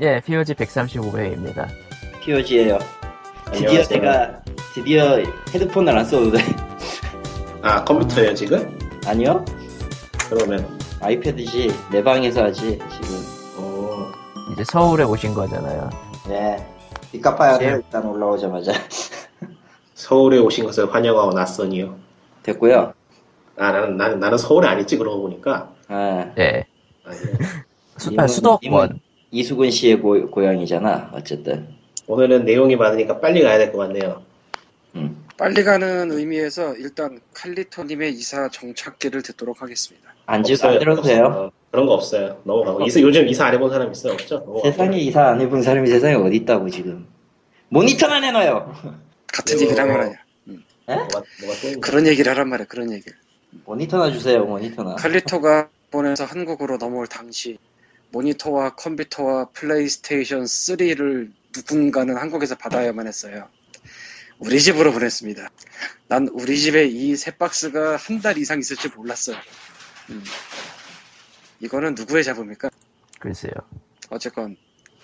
예, POG 135회입니다. POG예요. 드디어 안녕하세요. 제가 드디어 헤드폰을 안 써도 돼. 아 컴퓨터예요 지금? 아니요? 그러면 아이패드지 내 방에서 하지 지금. 어, 이제 서울에 오신 거잖아요. 네. 돼요 네. 일단 올라오자마자. 서울에 오신 것을 환영하고 낯선이요. 됐고요. 아 나는 나는 나는 서울에 안 있지 그러고 보니까. 아, 예. 아니, 수, 님은- 아, 수도권. 이수근 씨의 고, 고향이잖아. 어쨌든. 오늘은 내용이 많으니까 빨리 가야 될 것 같네요. 음. 빨리 가는 의미에서 일단 칼리토님의 이사 정착기를 듣도록 하겠습니다. 안, 지, 없어요. 안 들어도 돼요. 그런 거 없어요. 넘어가고 이사 요즘 이사 안 해본 사람 있어요? 없죠? 넘어가고. 세상에 이사 안 해본 사람이 세상에 어디 있다고 지금. 모니터만 해놔요. 같은 얘기를 하면 아니야. 있나? 그런 얘기를 하란 말이야. 그런 얘기를. 모니터나 주세요. 모니터나. 칼리토가 일본에서 한국으로 넘어올 당시 모니터와 컴퓨터와 플레이스테이션 3를 누군가는 한국에서 받아야만 했어요. 우리 집으로 보냈습니다. 난 우리 집에 이 세 박스가 한 달 이상 있을 줄 몰랐어요. 음. 이거는 누구의 잡음일까? 글쎄요. 어쨌건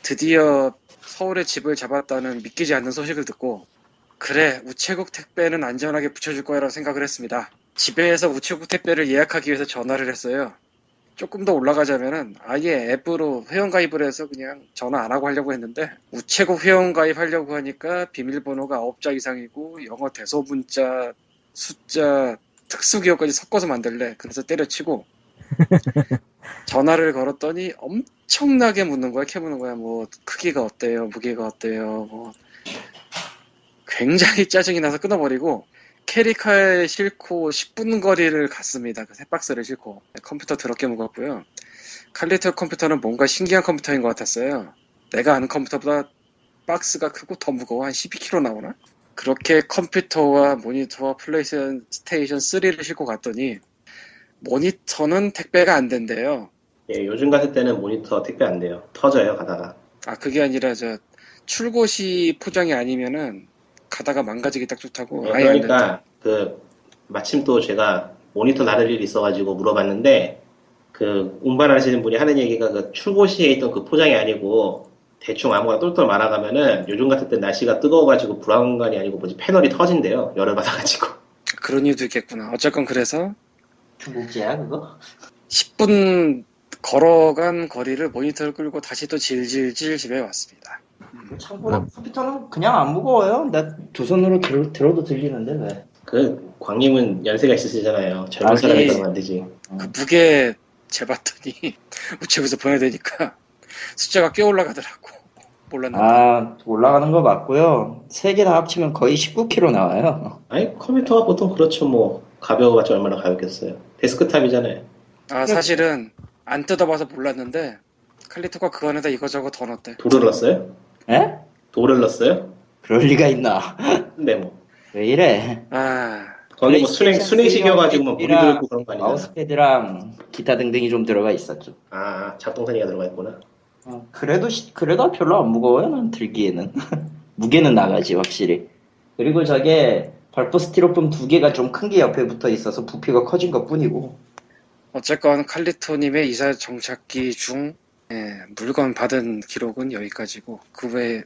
드디어 서울에 집을 잡았다는 믿기지 않는 소식을 듣고 그래 우체국 택배는 안전하게 붙여줄 거야라고 생각을 했습니다. 집에서 우체국 택배를 예약하기 위해서 전화를 했어요. 조금 더 올라가자면은 아예 앱으로 회원가입을 해서 그냥 전화 안 하고 하려고 했는데 우체국 회원가입 하려고 하니까 비밀번호가 9자 이상이고 영어 대소문자 숫자 특수기호까지 섞어서 만들래. 그래서 때려치고 전화를 걸었더니 엄청나게 묻는 거야, 캐묻는 거야. 뭐 크기가 어때요, 무게가 어때요, 뭐 굉장히 짜증이 나서 끊어버리고 캐리카에 싣고 10분 거리를 갔습니다. 그새 박스를 싣고 컴퓨터 더럽게 무겁고요. 칼리토 컴퓨터는 뭔가 신기한 컴퓨터인 것 같았어요. 내가 아는 컴퓨터보다 박스가 크고 더 무거워 한 12kg 나오나? 그렇게 컴퓨터와 모니터와 플레이스테이션 3를 싣고 갔더니 모니터는 택배가 안 된대요. 예, 요즘 같을 때는 모니터 택배 안 돼요. 터져요 가다가. 아 그게 아니라 저 출고시 포장이 아니면은 가다가 망가지기 딱 좋다고 된다. 그러니까 그 마침 또 제가 모니터 나를 일이 있어가지고 물어봤는데 그 운반하시는 분이 하는 얘기가 그 출고 시에 있던 그 포장이 아니고 대충 아무거나 똘똘 말아가면은 요즘 같을 때 날씨가 뜨거워가지고 불안감이 아니고 뭐지 패널이 터진대요 열을 받아가지고 그런 이유도 있겠구나. 어쨌건 그래서 중국제야 그거? 10분 걸어간 거리를 모니터를 끌고 다시 또 질질질 집에 왔습니다. 참고로 컴퓨터는 그냥 안 무거워요. 나 두 손으로 들, 들어도 들리는데 왜? 그 광님은 연세가 있으시잖아요 젊은 아니. 사람이 그러면 안 되지 그 무게 재봤더니 우체국에서 보내되니까 숫자가 꽤 올라가더라고. 몰랐는데. 아 올라가는 거 맞고요. 세 개 다 합치면 거의 19kg 나와요. 아니 컴퓨터가 보통 그렇죠 뭐 가벼워봤자 얼마나 가볍겠어요 데스크탑이잖아요 아 사실은 안 뜯어봐서 몰랐는데 칼리토가 그 안에다 이거저거 더 넣었대. 돌을 넣었어요? 에? 돌을 넣었어요? 그럴 리가 있나? 근데 뭐왜 이래? 아 거기 뭐 수냉, 수냉식이어가지고 뭐 물이 들어있고 그런 거 아니야 마우스패드랑 기타 등등이 좀 들어가 있었죠. 아 작동선이가 들어가 있구나 어, 그래도 시- 그래도 별로 안 무거워요. 난 들기에는 무게는 나가지 확실히. 그리고 저게 발포 스티로폼 두 개가 좀 큰 게 옆에 붙어 있어서 부피가 커진 것 뿐이고. 어쨌건 칼리토님의 이사 정착기 중 예, 물건 받은 기록은 여기까지고 그 외에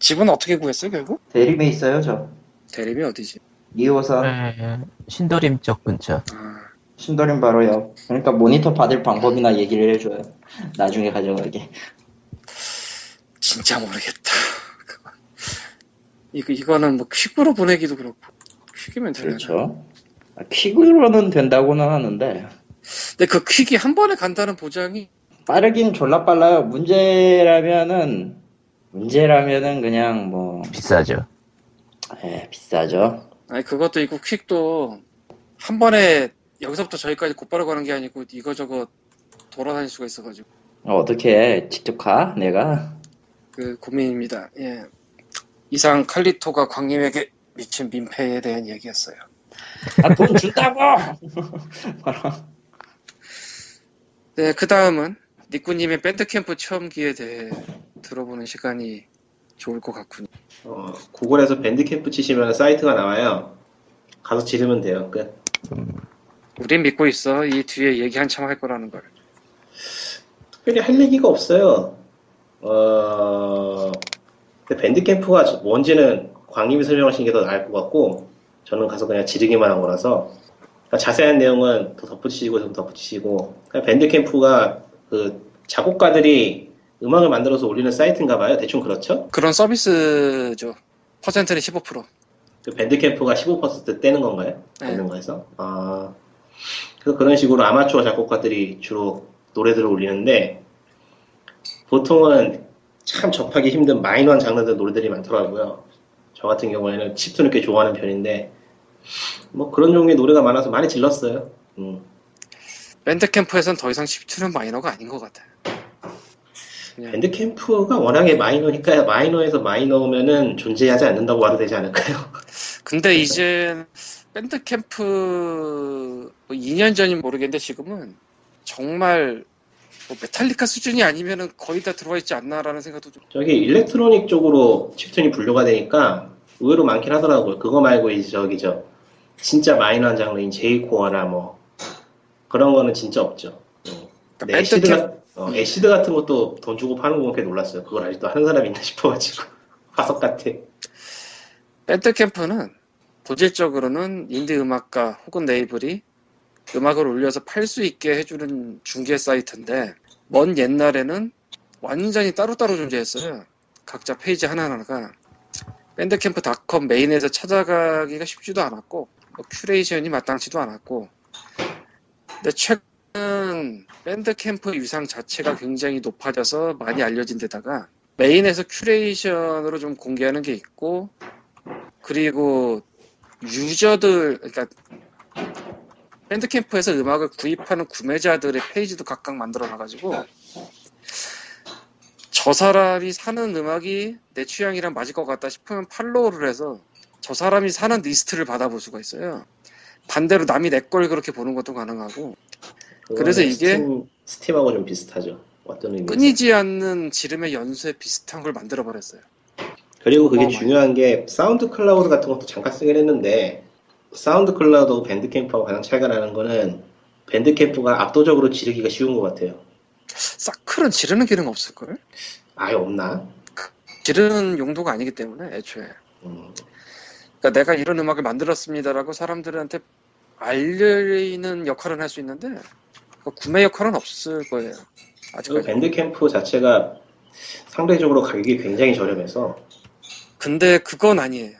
집은 어떻게 구했어요 결국? 대림에 있어요 저. 대림이 어디지? 2호선 예, 신도림 쪽 근처. 아, 신도림 바로요. 그러니까 모니터 받을 방법이나 얘기를 해줘요. 나중에 가져가게. 진짜 모르겠다. 그거. 이거 이거는 뭐 퀵으로 보내기도 그렇고 퀵이면 되나? 그렇죠. 아, 퀵으로는 된다고는 하는데 근데 그 퀵이 한 번에 간다는 보장이 빠르긴 졸라 빨라요. 문제라면은 문제라면은 그냥 뭐 비싸죠. 에, 비싸죠. 아니 그것도 있고 퀵도 한 번에 여기서부터 저기까지 곧바로 가는 게 아니고 이거저거 돌아다닐 수가 있어가지고 어, 어떻게 해? 직접 가? 내가? 그 고민입니다. 예. 이상 칼리토가 광님에게 미친 민폐에 대한 얘기였어요. 아, 돈 준다고! 네, 그 다음은 니꾸님의 밴드캠프 체험기에 대해 들어보는 시간이 좋을 것 같군요. 어, 구글에서 밴드캠프 치시면 사이트가 나와요 가서 지르면 돼요 끝 우린 믿고 있어. 이 뒤에 얘기 한참 할 거라는 걸. 특별히 할 얘기가 없어요 어, 근데 밴드캠프가 뭔지는 광님이 설명하시는 게더 나을 것 같고, 저는 가서 그냥 지르기만 한 거라서, 그러니까 자세한 내용은 더 덧붙이시고, 좀 덧붙이시고, 그냥 밴드캠프가 그 작곡가들이 음악을 만들어서 올리는 사이트인가 봐요. 대충 그렇죠? 그런 서비스죠. 퍼센트는 15%. 그 밴드캠프가 15% 떼는 건가요? 네. 되는 거에서? 아, 그래서 그런 식으로 아마추어 작곡가들이 주로 노래들을 올리는데, 보통은 참 접하기 힘든 마이너한 장르들 노래들이 많더라고요. 저 같은 경우에는 칩투는 꽤 좋아하는 편인데, 뭐 그런 종류의 노래가 많아서 많이 질렀어요. 음. 밴드캠프에선 더 이상 10주는 마이너가 아닌 것 같아요. 그냥 밴드캠프가 워낙에 마이너니까 마이너에서 마이너면은 존재하지 않는다고 봐도 되지 않을까요? 근데 이제 밴드캠프 뭐 2년 전인 모르겠는데 지금은 정말 뭐 메탈리카 수준이 아니면은 거의 다 들어와 있지 않나라는 생각도 좀 저기 일렉트로닉 쪽으로 chiptune이 분류가 되니까 의외로 많긴 하더라고요. 그거 말고 이제 저기 저 진짜 마이너한 장르인 J-core나 뭐 그런 거는 진짜 없죠. 음. 그러니까 네, acid, 같- 어, acid 같은 것도 돈 주고 파는 거 보면 꽤 놀랐어요. 그걸 아직도 하는 사람이 있나 싶어가지고 화석 같아. 밴드캠프는 본질적으로는 인디 음악가 혹은 레이블이 음악을 올려서 팔 수 있게 해주는 중개 사이트인데 먼 옛날에는 완전히 따로따로 존재했어요. 각자 페이지 하나하나가 밴드캠프닷컴 메인에서 찾아가기가 쉽지도 않았고 뭐 큐레이션이 마땅치도 않았고 근데 최근 밴드 캠프 위상 자체가 굉장히 높아져서 많이 알려진 데다가 메인에서 큐레이션으로 좀 공개하는 게 있고 그리고 유저들 그러니까 밴드 캠프에서 음악을 구입하는 구매자들의 페이지도 각각 만들어 놔가지고 저 사람이 사는 음악이 내 취향이랑 맞을 것 같다 싶으면 팔로우를 해서 저 사람이 사는 리스트를 받아볼 수가 있어요. 반대로 남이 내 걸 그렇게 보는 것도 가능하고 그래서 이게- 스팀, 스팀하고 좀 비슷하죠. 어떤 의미에서. 끊이지 않는 지름의 연쇄 비슷한 걸 만들어 버렸어요. 그리고 그게. 중요한 게 사운드 클라우드 같은 것도 잠깐 쓰긴 했는데 사운드 클라우드하고 밴드캠프하고 가장 차이가 나는 거는 밴드캠프가 압도적으로 지르기가 쉬운 것 같아요. 사클은 지르는 기능 없을걸? 아예 없나? 지르는 용도가 아니기 때문에 애초에 음, 그러니까 내가 이런 음악을 만들었습니다라고 사람들한테 알리는 역할은 할 수 있는데 그 구매 역할은 없을 거예요. 그 아직까지. 밴드캠프 자체가 상대적으로 가격이 굉장히 저렴해서 근데 그건 아니에요.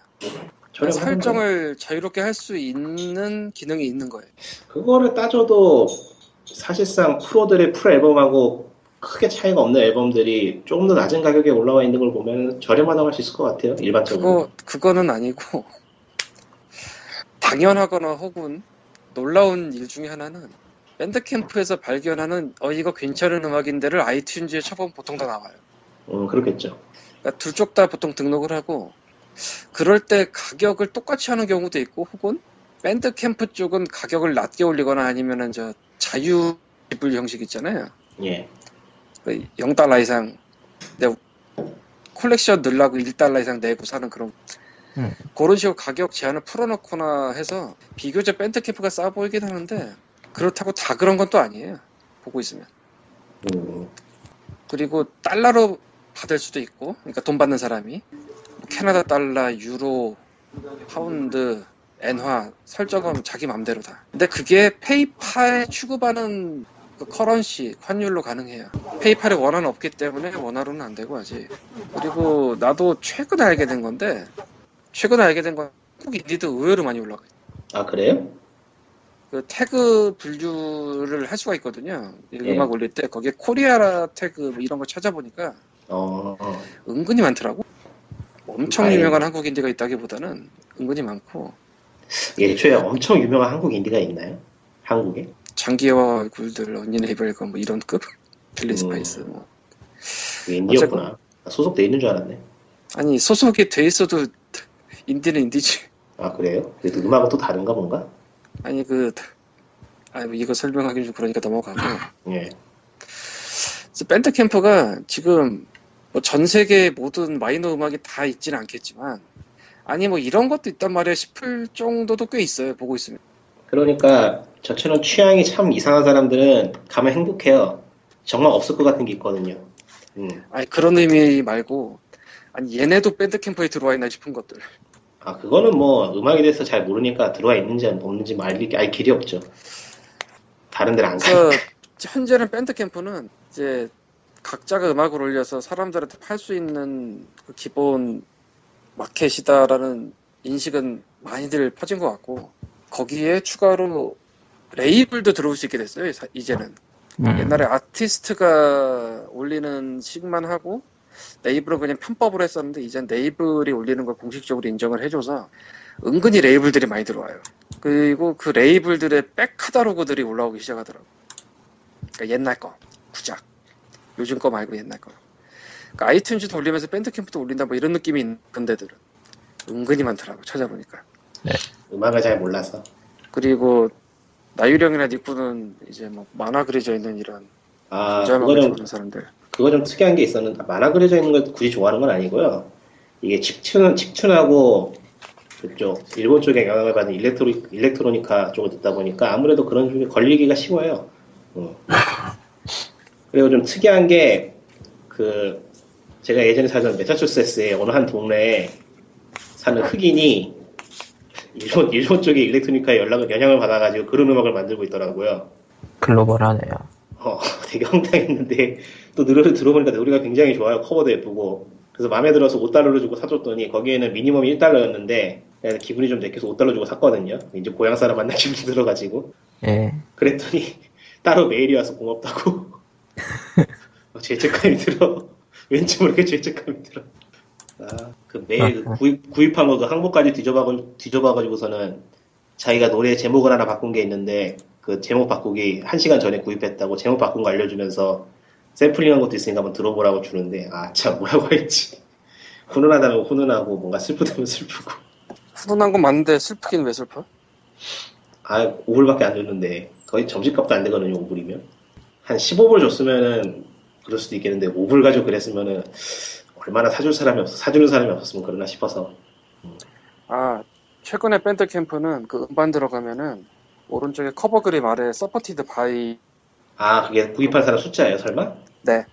저렴한. 설정을 자유롭게 할 수 있는 기능이 있는 거예요. 그거를 따져도 사실상 프로들의 풀 앨범하고 크게 차이가 없는 앨범들이 조금 더 낮은 가격에 올라와 있는 걸 보면 저렴하다고 할 수 있을 것 같아요. 일반적으로. 그거 그거는 아니고 당연하거나 혹은 놀라운 일 중에 하나는 밴드캠프에서 발견하는 어 이거 괜찮은 음악인데를 아이튠즈에 쳐보면 보통 다 나와요. 음, 그렇겠죠. 그러니까 둘쪽 다 보통 등록을 하고 그럴 때 가격을 똑같이 하는 경우도 있고 혹은 밴드 캠프 쪽은 가격을 낮게 올리거나 아니면은 저 자유 지불 형식 있잖아요. 예. 그 0달러 이상 내 콜렉션 넣으려고 1달러 이상 내고 사는 그런 음. 그런 식으로 가격 제한을 풀어놓거나 해서 비교적 밴드 캠프가 싸 보이긴 하는데 그렇다고 다 그런 건 또 아니에요. 보고 있으면. 음, 그리고 달러로 받을 수도 있고, 그러니까 돈 받는 사람이 뭐 캐나다 달러, 유로, 파운드, 엔화 설정은 자기 맘대로 다. 근데 그게 페이팔 취급하는 그 currency 환율로 가능해요. 페이팔에 원화는 없기 때문에 원화로는 안 되고 아직. 그리고 나도 최근에 알게 된 건데 최근에 알게 된 건 한국 인디도 의외로 많이 올라가요. 아, 그래요? 그 태그 분류를 할 수가 있거든요. 이 예. 음악 올릴 때 거기에 코리아 태그 뭐 이런 거 찾아보니까 어, 어. 은근히 많더라고. 엄청 다행이네. 유명한 한국 인디가 있다기보다는 은근히 많고 예초에 엄청 유명한 한국 인디가 있나요? 한국에? 장기와 얼굴들 언니네 이별건 뭐 이런 급 빌리 음. 스파이스 뭐. 그게 인디였구나. 아, 소속돼 있는 줄 알았네. 아니 소속이 돼 있어도 인디는 인디지 아, 그래요? 그래도 음악은 또 다른가 뭔가? 아니 그 아, 뭐 이거 설명하기 좀 그러니까 넘어가고 예. 밴드 캠프가 지금 뭐 전 세계 모든 마이너 음악이 다 있지는 않겠지만 아니 뭐 이런 것도 있단 말이야 싶을 정도도 꽤 있어요 보고 있으면 그러니까 저처럼 취향이 참 이상한 사람들은 가면 행복해요. 정말 없을 것 같은 게 있거든요. 음. 아니 그런 의미 말고 아니 얘네도 밴드 캠프에 들어와 있나 싶은 것들. 아, 그거는 뭐, 음악에 대해서 잘 모르니까 들어와 있는지 없는지 알, 알 길이 없죠. 다른 데는 안 그래서 가니까. 현재는 밴드 캠프는 이제 각자가 음악을 올려서 사람들한테 팔 수 있는 그 기본 마켓이다라는 인식은 많이들 퍼진 것 같고 거기에 추가로 레이블도 들어올 수 있게 됐어요. 사- 이제는 음. 옛날에 아티스트가 올리는 식만 하고 레이블은 그냥 편법을 했었는데 이젠 레이블이 올리는 걸 공식적으로 인정을 해줘서 은근히 레이블들이 많이 들어와요. 그리고 그 레이블들의 back catalog들이 올라오기 시작하더라고. 그러니까 옛날 거, 구작. 요즘 거 말고 옛날 거. 그러니까 아이튠즈도 올리면서 밴드 캠프도 올린다 뭐 이런 느낌이 있는 데들은 은근히 많더라고 찾아보니까. 음악을 잘 몰라서. 그리고 나유령이나 니꾸는 이제 뭐 만화 그려져 있는 이런 아, 전자음악을 그거 좀, 좋아하는 사람들. 그거 좀 특이한 게 있었는데, 만화 그려져 있는 걸 굳이 좋아하는 건 아니고요. 이게 칩튠은, 칩튠하고, 그쪽, 일본 쪽에 영향을 받는 일렉트로, 일렉트로니카 쪽을 듣다 보니까 아무래도 그런 쪽에 걸리기가 쉬워요. 어. 그리고 좀 특이한 게, 그, 제가 예전에 살던 메사추세츠의 어느 한 동네에 사는 흑인이 일본, 일본 쪽에 일렉트로니카에 연락을, 영향을 받아가지고 그런 음악을 만들고 있더라고요. 글로벌하네요. 어, 되게 황당했는데, 또 노래를 들어보니까 노래가 굉장히 좋아요. 커버도 예쁘고. 그래서 마음에 들어서 5달러를 주고 사줬더니, 거기에는 미니멈이 1달러였는데, 기분이 좀 내켜서 5달러 주고 샀거든요. 이제 고향 사람 만난 기분이 들어가지고. 예. 그랬더니, 따로 메일이 와서 고맙다고. 어, 죄책감이 들어. 왠지 모르게 죄책감이 들어. 아, 그 메일 구입, 구입한 거 그 항목까지 뒤져봐, 뒤져봐가지고서는 자기가 노래 제목을 하나 바꾼 게 있는데 그 제목 바꾸기 한 시간 전에 구입했다고 제목 바꾼 거 알려주면서 샘플링한 것도 있으니까 한번 들어보라고 주는데 아 참 뭐라고 할지. 훈훈하다면 훈훈하고 뭔가 슬프다면 슬프고. 훈훈한 건 맞는데 슬프긴 왜 슬퍼? 아 5불밖에 안 줬는데. 거의 점심값도 안 되거든요 5불이면. 한 15불 줬으면은 그럴 수도 있겠는데 5불 가지고 그랬으면은 얼마나 사줄 사람이 없어 사주는 사람이 없었으면 그러나 싶어서 아 최근에 밴드 캠프는 그 음반 들어가면은 오른쪽에 커버 그림 아래 supported by 아 그게 구입한 사람 숫자예요 설마? 네.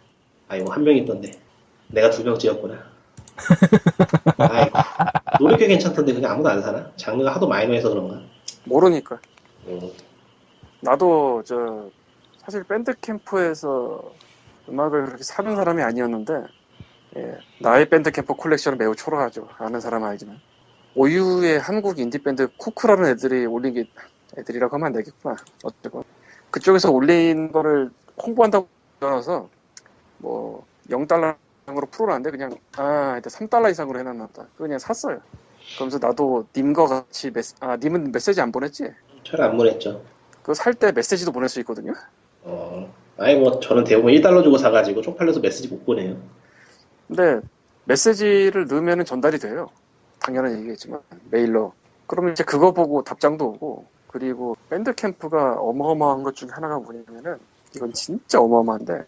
아 이거 한 명 있던데 내가 두 명째였구나 아이고 노래 꽤 괜찮던데 그냥 아무도 안 사나? 장르가 하도 마이너해서 그런가? 모르니까 음, 나도 저 사실 밴드 캠프에서 음악을 그렇게 사는 사람이 아니었는데 예, 나의 밴드 캠프 콜렉션은 매우 초라하죠. 아는 사람은 알지만. 오유의 한국 인디 밴드 쿠쿠라는 애들이 올린 게 애들이라고 하면 안 되겠구나. 어쨌건. 그쪽에서 올린 거를 홍보한다고 넣어서 뭐 0달러 이상으로 풀어놨는데 그냥 아 일단 3달러 이상으로 해놨나 보다. 그냥 샀어요. 그러면서 나도 님과 같이 메시, 아 님은 메시지 안 보냈지? 잘 안 보냈죠. 그거 살 때 메시지도 보낼 수 있거든요. 어, 아니 뭐 저는 대부분 1달러 주고 사가지고 쪽팔려서 메시지 못 보내요 근데 메시지를 넣으면 전달이 돼요. 당연한 얘기겠지만 메일로. 그러면 이제 그거 보고 답장도 오고 그리고 밴드 캠프가 어마어마한 것 중에 하나가 뭐냐면은 이건 진짜 어마어마한데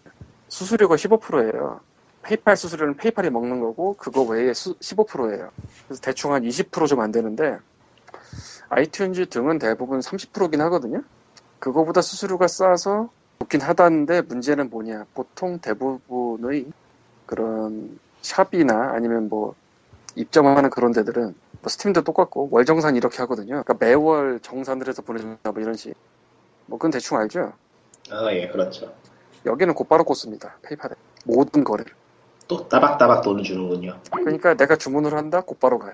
수수료가 15%예요. 페이팔 수수료는 페이팔이 먹는 거고 그거 외에 15%예요. 그래서 대충 한 20%좀 안 되는데 아이튠즈 등은 대부분 30%긴 하거든요. 그거보다 수수료가 싸서 좋긴 하다는데 문제는 뭐냐. 보통 대부분의 그런 샵이나 아니면 뭐 입점하는 그런 데들은 뭐 스팀도 똑같고 월 정산 이렇게 하거든요. 그러니까 매월 정산을 해서 보내준다 뭐 이런 식. 뭐 그건 대충 알죠. 아 예 그렇죠 여기는 곧바로 꽂습니다. 페이팔에 모든 거래를. 또 따박따박 돈을 주는군요 그러니까 내가 주문을 한다 곧바로 가요.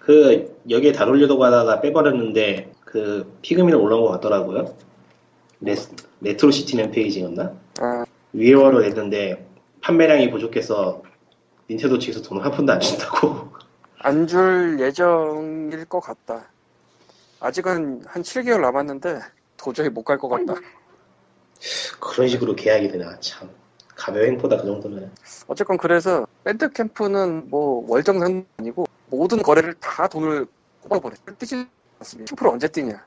그 여기에 다 올려고 하다가 빼버렸는데 그 피그미는 올라온 것 같더라고요 레, 레트로 시티 램페이지였나? 아, WiiWare로 냈는데 판매량이 부족해서 닌텐도 측에서 돈을 한 푼도 안 준다고 안 줄 예정일 것 같다. 아직은 한 7개월 남았는데 도저히 못 갈 것 같다. 그런 식으로 계약이 되나 참 가벼운 행포다 그 정도면 어쨌건 그래서 밴드 캠프는 뭐 월정산 아니고 모든 거래를 다 돈을 꼽아버려. 뛰지 않습니다. 10% 언제 뛰냐?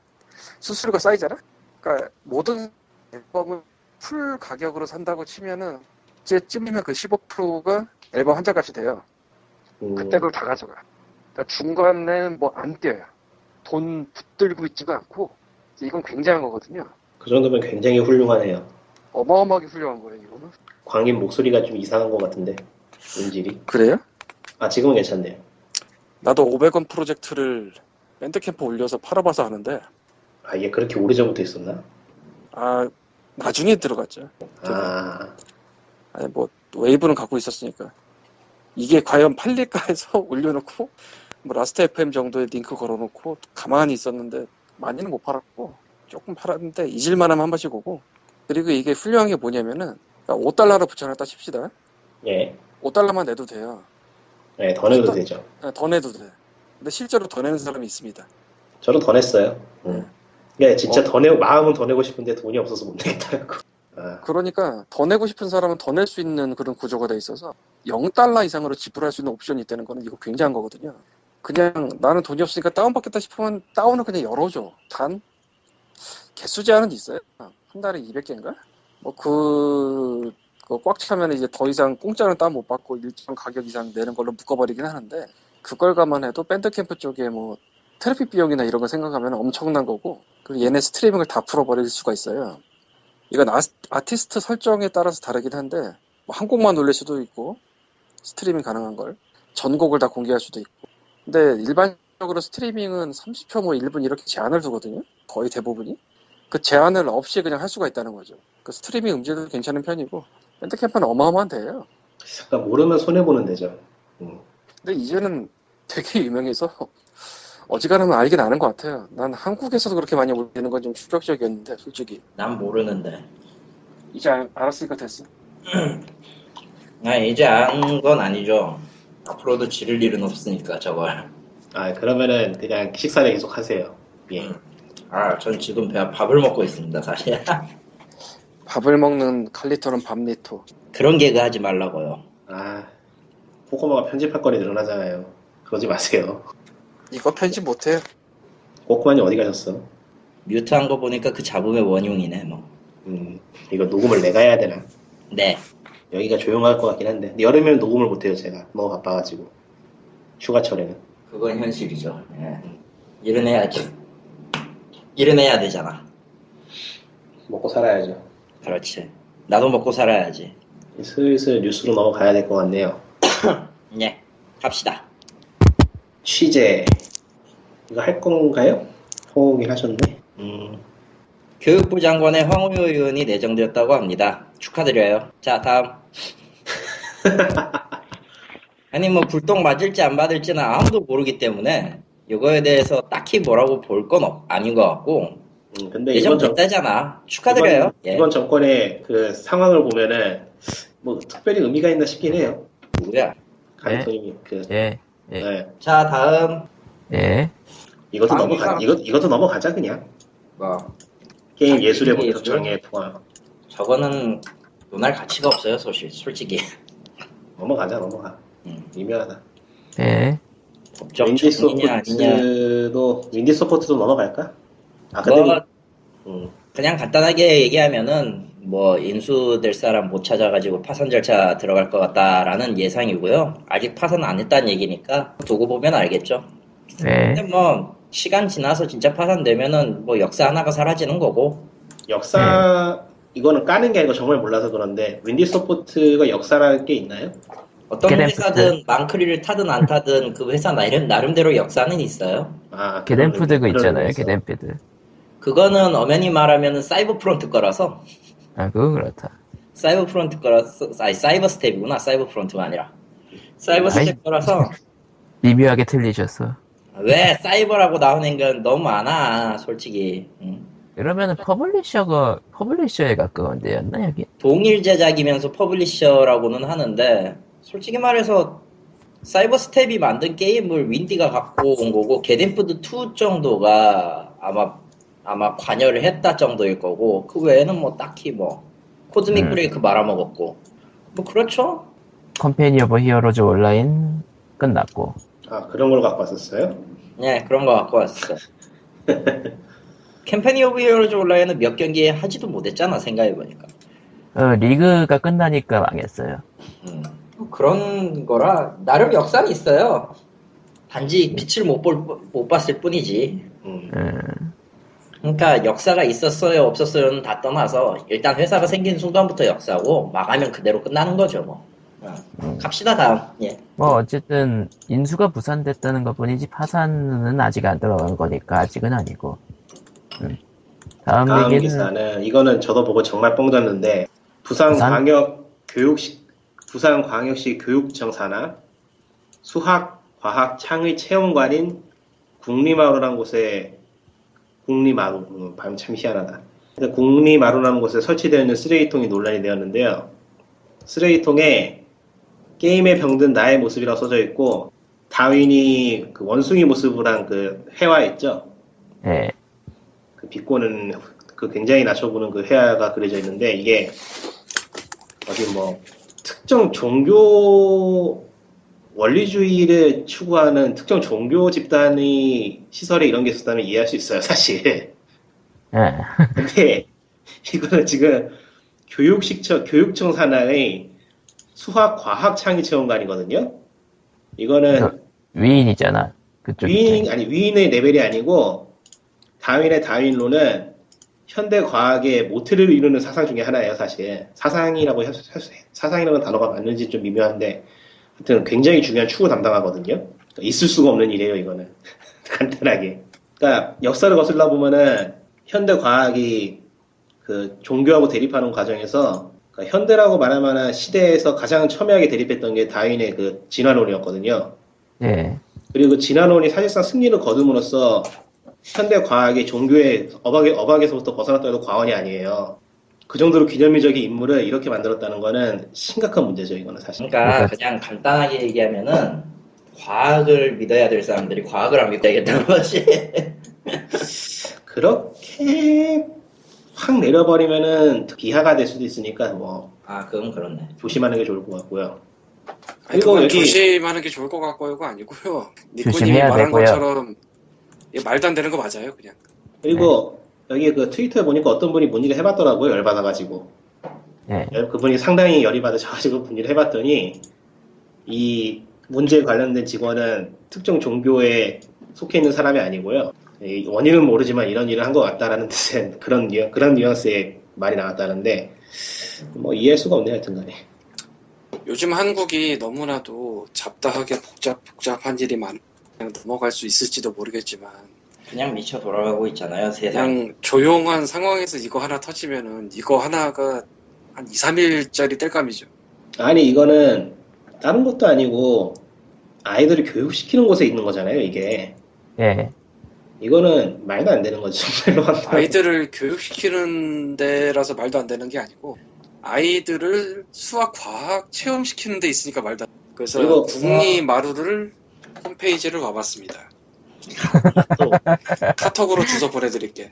수수료가 쌓이잖아? 그러니까 모든 앨범을 풀 가격으로 산다고 치면은 쯤이면 그 15%가 앨범 한 장 값이 돼요. 음, 그때 그걸 다 가져가. 그러니까 중간에는 뭐 안 뛰어요. 돈 붙들고 있지도 않고 이건 굉장한 거거든요. 그 정도면 굉장히 훌륭하네요 어마어마하게 훌륭한 거예요, 이거는. 광님 목소리가 좀 이상한 것 같은데 음질이. 그래요? 아 지금은 괜찮네요. 나도 500원 프로젝트를 밴드캠프 올려서 팔아봐서 하는데, 아 이게 그렇게 오래전부터 있었나? 아, 나중에 들어갔죠. 아 아니, 뭐, WAV는 갖고 있었으니까. 이게 과연 팔릴까 해서 올려놓고, 뭐, Last FM 정도의 링크 걸어놓고, 가만히 있었는데, 많이는 못 팔았고, 조금 팔았는데, 잊을만하면 한 번씩 오고, 그리고 이게 훌륭한 게 뭐냐면은, 5달러를 붙여놨다 칩시다. 예. 5달러만 내도 돼요. 네, 더 내도 되죠. 아, 더 내도 돼. 근데 실제로 더 내는 사람이 있습니다. 저도 더 냈어요. 음. 예, 진짜 어. 더 내고 마음은 더 내고 싶은데 돈이 없어서 못 내겠다고. 아, 그러니까 더 내고 싶은 사람은 더 낼 수 있는 그런 구조가 돼 있어서 0달러 이상으로 지불할 수 있는 옵션이 있다는 거는 이거 굉장한 거거든요. 그냥 나는 돈이 없으니까 다운받겠다 싶으면 다운을 그냥 열어줘. 단 개수 제한은 있어요. 한 달에 200개인가? 뭐 그, 꽉 차면 이제 더 이상 공짜는 다운 못 받고 일정 가격 이상 내는 걸로 묶어버리긴 하는데 그걸 감안해도 Bandcamp 쪽에 뭐 트래픽 비용이나 이런 거 생각하면 엄청난 거고 그리고 얘네 스트리밍을 다 풀어버릴 수가 있어요. 이건 아, 아티스트 설정에 따라서 다르긴 한데 뭐 한 곡만 올릴 수도 있고 스트리밍 가능한 걸. 전곡을 다 공개할 수도 있고. 근데 일반적으로 스트리밍은 30초 뭐 1분 이렇게 제한을 두거든요. 거의 대부분이. 그 제한을 없이 그냥 할 수가 있다는 거죠. 그 스트리밍 음질도 괜찮은 편이고 밴드캠프는 어마어마한 데예요. 그러니까 모르면 손해 보는 데죠. 음. 근데 이제는 되게 유명해서 어지간하면 알긴 아는 것 같아요 난 한국에서도 그렇게 많이 올리는 건 좀 충격적이었는데 솔직히 난 모르는데. 이제 알- 알았으니까 됐어 아, 이제 안 건 아니죠. 앞으로도 지를 일은 없으니까 저걸. 아 그러면은 그냥 식사를 계속 하세요. 예. 아, 전 지금 배 밥을 먹고 있습니다, 사실. 밥을 먹는 칼리토는 밥리토 그런 개그 하지 말라고요. 아 코코마가 편집할 거리 늘어나잖아요. 그러지 마세요. 이거 편집 못해요. 코코마님 어디 가셨어? 뮤트한 거 보니까 그 잡음의 원흉이네, 뭐. 음 이거 녹음을 내가 해야 되나? 네. 여기가 조용할 것 같긴 한데 여름에는 녹음을 못해요 제가 너무 바빠가지고 휴가철에는 그건 현실이죠. 예. 일은 해야지. 일은 해야 되잖아. 먹고 살아야죠. 그렇지. 나도 먹고 살아야지. 슬슬 뉴스로 넘어가야 될 것 같네요. 예. 갑시다. 취재 이거 할 건가요? 포옹이 하셨네. 음 교육부 장관의 황우여 의원이 내정되었다고 합니다. 축하드려요. 자, 다음. 아니, 뭐, 불똥 맞을지 안 맞을지는 아무도 모르기 때문에, 이거에 대해서 딱히 뭐라고 볼 건 아닌 것 같고, 음, 근데 이번 정, 예정됐다잖아. 축하드려요. 이번, 예. 이번 정권의 그 상황을 보면은 뭐 특별히 의미가 있나 싶긴 해요. 누구야? 강토님이 그 예, 예, 네. 자, 다음. 예. 이것도 아, 넘어가 이상- 이것 이것도 넘어가자 그냥 뭐, 게임 아, 예술의 게임 본격정의 포함 저거는 논할 가치가 없어요, 솔직히. 솔직히. 넘어가자 넘어가 음. 미묘하다. 예. 법적 윈디 정리냐 아니냐. 소프트도 윈디 소프트도 넘어갈까? 아 근데 뭐, 음, 그냥 간단하게 얘기하면은 뭐 인수될 사람 못 찾아가지고 파산 절차 들어갈 것 같다라는 예상이고요. 아직 파산 안 했다는 얘기니까 두고 보면 알겠죠. 예. 근데 뭐 시간 지나서 진짜 파산되면은 뭐 역사 하나가 사라지는 거고 역사 이거는 까는 게 아니고 정말 몰라서 그런데 윈디 소프트가 역사라는 게 있나요? 어떤 GetAmped. 회사든 망트리를 타든 안 타든 그 회사 나름, 나름대로 역사는 있어요. 아 GetAmped 그 그런 있잖아요. GetAmped. 그거는 엄연히 말하면은 CyberFront 거라서 아, 그거 그렇다. CyberFront 거라서 아니 CyberStep이구나 CyberFront가 아니라 사이버 아이. 스텝 거라서 미묘하게 틀리셨어. 왜 사이버라고 나오는 건 너무 많아 솔직히 응. 그러면은 publisher가, publisher에 가까운 데였나, 여기? 동일 제작이면서 publisher라고는 하는데 솔직히 말해서 CyberStep이 만든 게임을 윈디가 갖고 온 거고 GetAmped 2 정도가 아마 아마 관여를 했다 정도일 거고 그 외에는 뭐 딱히 뭐 Cosmic 음. 브레이크 말아먹었고 뭐 그렇죠 Company of Heroes 온라인 끝났고. 아 그런 걸 갖고 왔었어요? 네 그런 거 갖고 왔어 Company of Heroes 온라인은 몇 경기 하지도 못했잖아 생각해보니까 어, 리그가 끝나니까 망했어요. 음, 그런 거라 나름 역사는 있어요. 단지 빛을 못, 볼, 못 봤을 뿐이지. 음. 음, 그러니까 역사가 있었어요 없었어요는 다 떠나서 일단 회사가 생긴 순간부터 역사고 망하면 그대로 끝나는 거죠 뭐. 어, 음. 갑시다 다음. 예. 뭐 어쨌든 인수가 무산됐다는 것 뿐이지 파산은 아직 안 들어간 거니까 아직은 아니고. 음. 다음 다음 얘기는 기사는 이거는 저도 보고 정말 뻥 졌는데 부산 부산? 광역 교육시 부산 광역시 교육청 산하 수학 과학 창의 체험관인 국리마루라는 곳에 국리마루 음, 발음 참 희한하다. 근데 국리마루라는 곳에 설치되어 있는 쓰레기통이 논란이 되었는데요. 쓰레기통에 게임에 병든 나의 모습이라고 써져 있고 다윈이 그 원숭이 모습을 한그 회화 있죠. 예. 그 비꼬는 그 굉장히 낮춰보는 그 회화가 그려져 있는데 이게 어디 뭐 특정 종교 원리주의를 추구하는 특정 종교 집단의 시설에 이런 게 있었다면 이해할 수 있어요 사실 예. 근데 이거는 지금 교육식청 교육청 산하의 수학 과학 창의 체험관이거든요 이거는 위인이잖아. 그쪽 위인. 아니 위인의 레벨이 아니고 다윈의 다윈론은 현대 과학의 모태를 이루는 사상 중에 하나예요 사실 사상이라고 할 수- 사상이라는 단어가 맞는지 좀 미묘한데 하여튼 굉장히 중요한 추구 담당하거든요 그러니까 있을 수가 없는 일이에요 이거는 간단하게 그러니까 역사를 거슬러 보면은 현대 과학이 그 종교하고 대립하는 과정에서 그러니까 현대라고 말할 만한 시대에서 가장 첨예하게 대립했던 게 다윈의 그 진화론이었거든요 예. 그리고 그 진화론이 사실상 승리를 거둠으로써 현대 과학이 종교의 어박에, 어박에서부터 벗어났다 해도 과언이 아니에요. 그 정도로 기념비적인 인물을 이렇게 만들었다는 거는 심각한 문제죠, 이거는 사실. 그러니까 그냥 간단하게 얘기하면은 과학을 믿어야 될 사람들이 과학을 안 믿어야겠다는 거지. 그렇게 확 내려버리면은 비하가 될 수도 있으니까 뭐 아 그건 그렇네. 조심하는 게 좋을 것 같고요. 그리고 여기- 조심하는 게 좋을 것 같고요가 아니고요. 니코님이 말한 되고요. 것처럼 이게 말도 안 되는 거 맞아요, 그냥. 그리고 여기 그 트위터에 보니까 어떤 분이 문의를 해봤더라고요, 열받아가지고. 예. 그분이 상당히 열이 받으셔가지고 문의를 해봤더니 이 문제에 관련된 직원은 특정 종교에 속해 있는 사람이 아니고요. 이 원인은 모르지만 이런 일을 한 것 같다라는 뜻의 그런 뉘- 그런 뉘앙스의 말이 나왔다는데 뭐 이해할 수가 없네요, 하여튼간에. 요즘 한국이 너무나도 잡다하게 복잡 복잡한 일이 많. 그냥 넘어갈 수 있을지도 모르겠지만 그냥 미쳐 돌아가고 있잖아요 세상. 그냥 조용한 상황에서 이거 하나 터지면은 이거 하나가 한 2, 3일짜리 뗄감이죠. 아니 이거는 다른 것도 아니고 아이들을 교육시키는 곳에 있는 거잖아요, 이게. 예. 이거는 말도 안 되는 거죠, 정말로. 아이들을 교육시키는 데라서 말도 안 되는 게 아니고 아이들을 수학 과학 체험시키는 데 있으니까 말도 안 그래서 그리고- 국리 마루를 홈페이지를 와봤습니다. 또 카톡으로 주소 보내드릴게.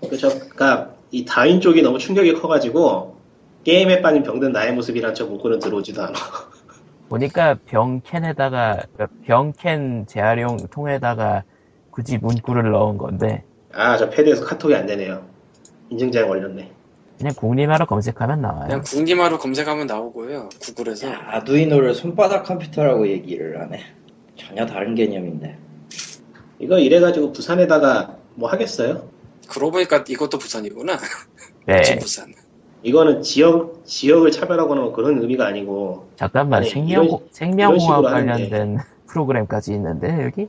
그렇죠. 그러니까 이 다윈 쪽이 너무 충격이 커가지고 게임에 빠진 병든 나의 모습이란 저 문구는 들어오지도 않아. 보니까 병캔에다가 병캔 재활용 통에다가 굳이 문구를 넣은 건데 아, 저 패드에서 카톡이 안 되네요. 인증자에 걸렸네. 그냥 국리마로 검색하면 나와요. 그냥 국리마루 검색하면 나오고요. 구글에서 야, 아두이노를 손바닥 컴퓨터라고 얘기를 하네. 전혀 다른 개념인데. 이거 이래가지고 부산에다가 뭐 하겠어요? 그러고 보니까 이것도 부산이구나. 네. 부산. 이거는 지역, 지역을 차별하거나 뭐 그런 의미가 아니고, 잠깐만 아니, 생명 이런- 생명공학 이런. 관련된 프로그램까지 있는데 여기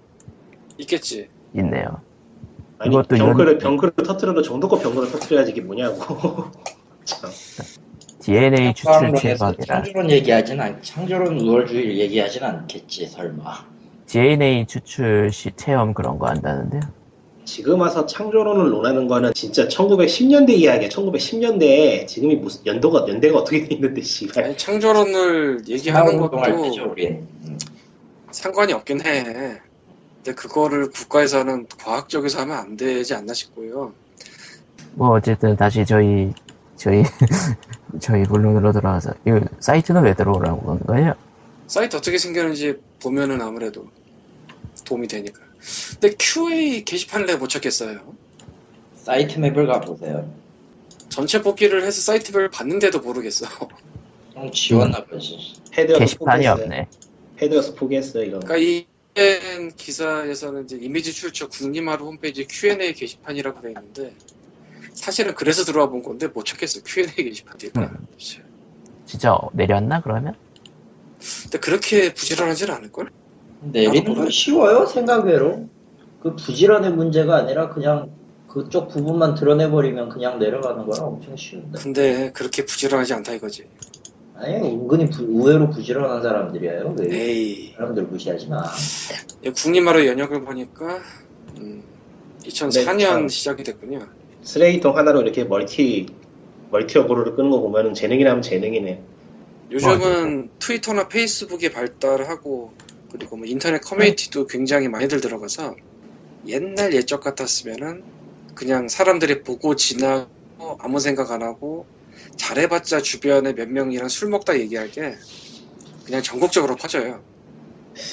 있겠지. 있네요. 아니, 이것도 병크를, 이런- 병크를 터트려도 정도껏 병크를 터트려야지 이게 뭐냐고. 참. DNA 추출 최박이라 창조론 얘기하진 않, 창조론 우월주의를 얘기하진 않겠지 설마. DNA 추출 시 체험 그런 거 한다는데요. 지금 와서 창조론을 논하는 거는 진짜 1910년대 이야기야. 1910년대에 지금이 무슨 연도가, 연대가 어떻게 돼 있는데, 씨발. 아니, 창조론을 얘기하는 것도 때죠 우린. 음. 상관이 없긴 해. 근데 그거를 국가에서는 과학적에서 하면 안 되지 않나 싶고요. 뭐 어쨌든 다시 저희 저희 저희 본론으로 돌아와서 이 사이트는 왜 들어오라고 한 거예요? 사이트 어떻게 생겼는지 보면은 아무래도 도움이 되니까. 근데 QA 게시판을 내가 못 찾겠어요. 사이트 맵을 가보세요. 전체 뽑기를 해서 사이트별 봤는데도 모르겠어. 좀 지웠나 보지. 패드여서 게시판이 포기했어요. 없네. 패드여서 포기했어요, 이런 거. 그러니까 이된 기사에서는 이제 이미지 출처 국림하루 홈페이지 Q&A 게시판이라고 되어 있는데 사실은 그래서 들어와 본 건데 못 찾겠어 Q&A 게시판 뒤에. 음. 진짜 내렸나 그러면? 근데 그렇게 부지런하진 않을걸? 내리는 건 쉬워요 생각외로 그 부지런의 문제가 아니라 그냥 그쪽 부분만 들어내버리면 그냥 내려가는 거라 엄청 쉬운데 근데 그렇게 부지런하지 않다 이거지. 아니 은근히 부- 의외로 부지런한 사람들이에요 왜 에이. 사람들 무시하지 마이 국림하루 연혁을 보니까 음, 2004년 네, 참. 시작이 됐군요. 쓰레기통 하나로 이렇게 멀티 멀티 어그로를 끄는 거 보면은 재능이라면 재능이네. 요즘은 트위터나 페이스북이 발달하고 그리고 뭐 인터넷 커뮤니티도 굉장히 많이들 들어가서 옛날 옛적 같았으면은 그냥 사람들이 보고 지나고 아무 생각 안 하고 잘해봤자 주변에 몇 명이랑 술 먹다 얘기할 게 그냥 전국적으로 퍼져요.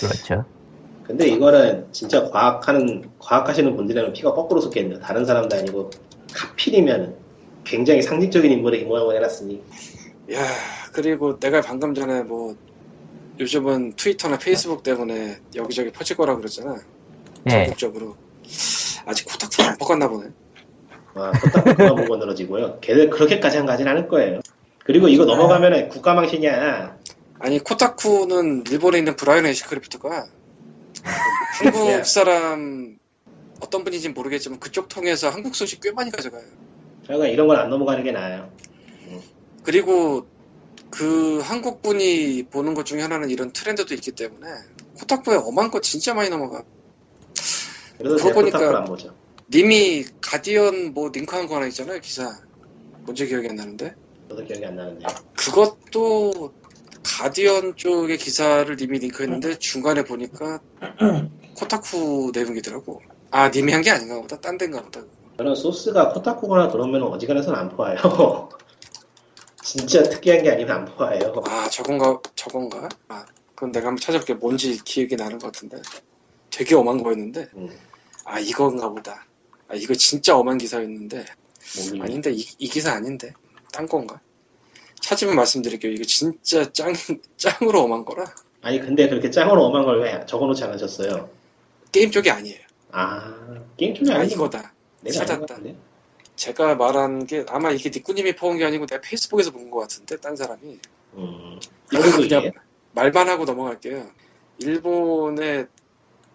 그렇죠. 근데 이거는 진짜 과학하는 과학하시는 분들이랑 피가 거꾸로 섞여있네요. 다른 사람도 아니고 하필이면 굉장히 상징적인 인물의 이 모양을 해놨으니 야 그리고 내가 방금 전에 뭐 요즘은 트위터나 페이스북 때문에 여기저기 퍼질 거라 그랬잖아. 예. 전국적으로 아직 코딱지는 안 바꿨나 보네. 와 컸다고 그만 보고 늘어지고요. 걔들 그렇게까지 한 가지는 않을 거예요. 그리고 이거 넘어가면은 국가 망신이야. 아니 코타쿠는 일본에 있는 브라이언 에시크리프트가 한국 예. 사람 어떤 분인지 는 모르겠지만 그쪽 통해서 한국 소식 꽤 많이 가져가요. 저희가 이런 건 안 넘어가는 게 나아요. 그리고 그 한국 분이 보는 것 중에 하나는 이런 트렌드도 있기 때문에 코타쿠에 엄한 거 진짜 많이 넘어가. 그러고 보니까-. 님이 가디언 뭐 링크한 거 하나 있잖아요 기사. 뭔지 기억이 안 나는데. 저도 기억이 안 나는데. 그것도 가디언 쪽의 기사를 님이 링크했는데 중간에 보니까 코타쿠 내용이더라고. 아 님이 한 게 아닌가 보다. 딴 데인가 보다. 저는 소스가 코타쿠거나 그러면 어지간해서는 안 보아요. 진짜 특이한 게 아니면 안 보아요. 아 저건가 저건가? 아 그건 내가 한번 찾아볼게. 뭔지 기억이 나는 것 같은데. 되게 엄한 거였는데. 음, 아 이건가 보다. 아 이거 진짜 엄한 기사였는데. 모르겠네. 아닌데 이, 이 기사 아닌데. 딴 건가? 찾으면 말씀드릴게요. 이거 진짜 짱 짱으로 엄한 거라. 아니 근데 그렇게 짱으로 엄한 걸 왜 적어놓지 않으셨어요? 게임 쪽이 아니에요. 아 게임 쪽이 아 아니고 이거다. 아닌 것 찾았다. 제가 말한 게 아마 이게 니꾸님이 퍼온 게 아니고 내가 페이스북에서 본 것 같은데 딴 사람이 음? 그냥 말만 하고 넘어갈게요. 일본의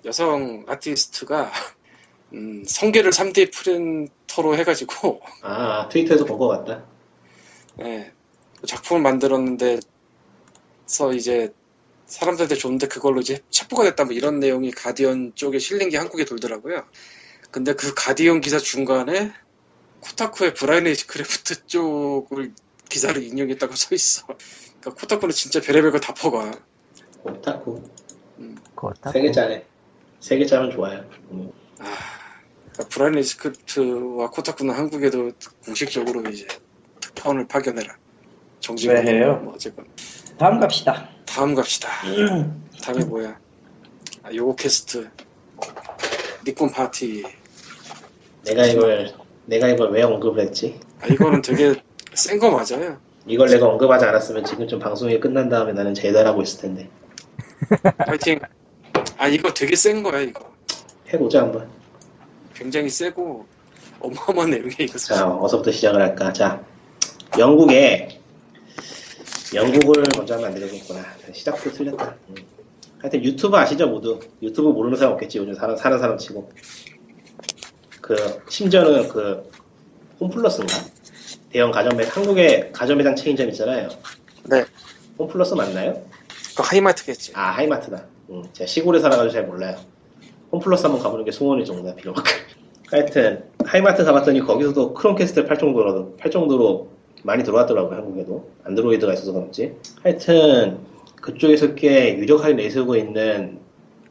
여성 아티스트가 음, 성게를 3D 프린터로 해가지고 아 트위터에서 본 것 같다. 예, 작품을 만들었는데 서 이제 사람들한테 줬는데 그걸로 이제 체포가 됐다 뭐 이런 내용이 Guardian 쪽에 실린 게 한국에 돌더라고요. 근데 그 Guardian 기사 중간에 Kotaku의 Brian Ashcraft 쪽을 기사를 인용했다고 써 있어. 그러니까 Kotaku는 진짜 별의별 거 다 퍼가. Kotaku 그렇다. 세 글자네. 세 글자면 좋아요. 음. 아, 그러니까 Brian Ashcraft와 Kotaku는 한국에도 공식적으로 이제 특파원을 파견해라. 정지가 왜 해요? 뭐 어쨌건 다음 갑시다 다음 갑시다. 다음에 뭐야? 아, Yogscast 니콘 파티. 내가 이걸 내가 이걸 왜 언급을 했지? 아, 이거는 되게 센 거 맞아요. 이걸 내가 언급하지 않았으면 지금쯤 방송이 끝난 다음에 나는 재달하고 있을 텐데. 파이팅. 아 이거 되게 센 거야 이거. 해보자 한번. 굉장히 세고 어마어마한 내용이야 이거. 자, 어서부터 시작을 할까? 자, 영국에 영국을 먼저 하면 안 되겠구나. 시작부터 틀렸다. 음. 하여튼 유튜브 아시죠 모두? 유튜브 모르는 사람 없겠지 요즘 사는, 사는 사람 치고. 그 심지어는 그 홈플러스인가? 대형 가전 매 한국에 가전 매장 체인점 있잖아요. 네. 홈플러스 맞나요? 그 하이마트겠지. 아 하이마트다. 음, 제가 시골에 살아가지고 잘 몰라요. 홈플러스 한번 가보는 게 소원이 정도야 필요만큼. 하여튼 하이마트 가봤더니 거기서도 크롬캐스트를 팔 정도로 팔 정도로 많이 들어왔더라고요 한국에도 안드로이드가 있어서 그런지. 하여튼 그쪽에서 꽤 유력하게 내세우고 있는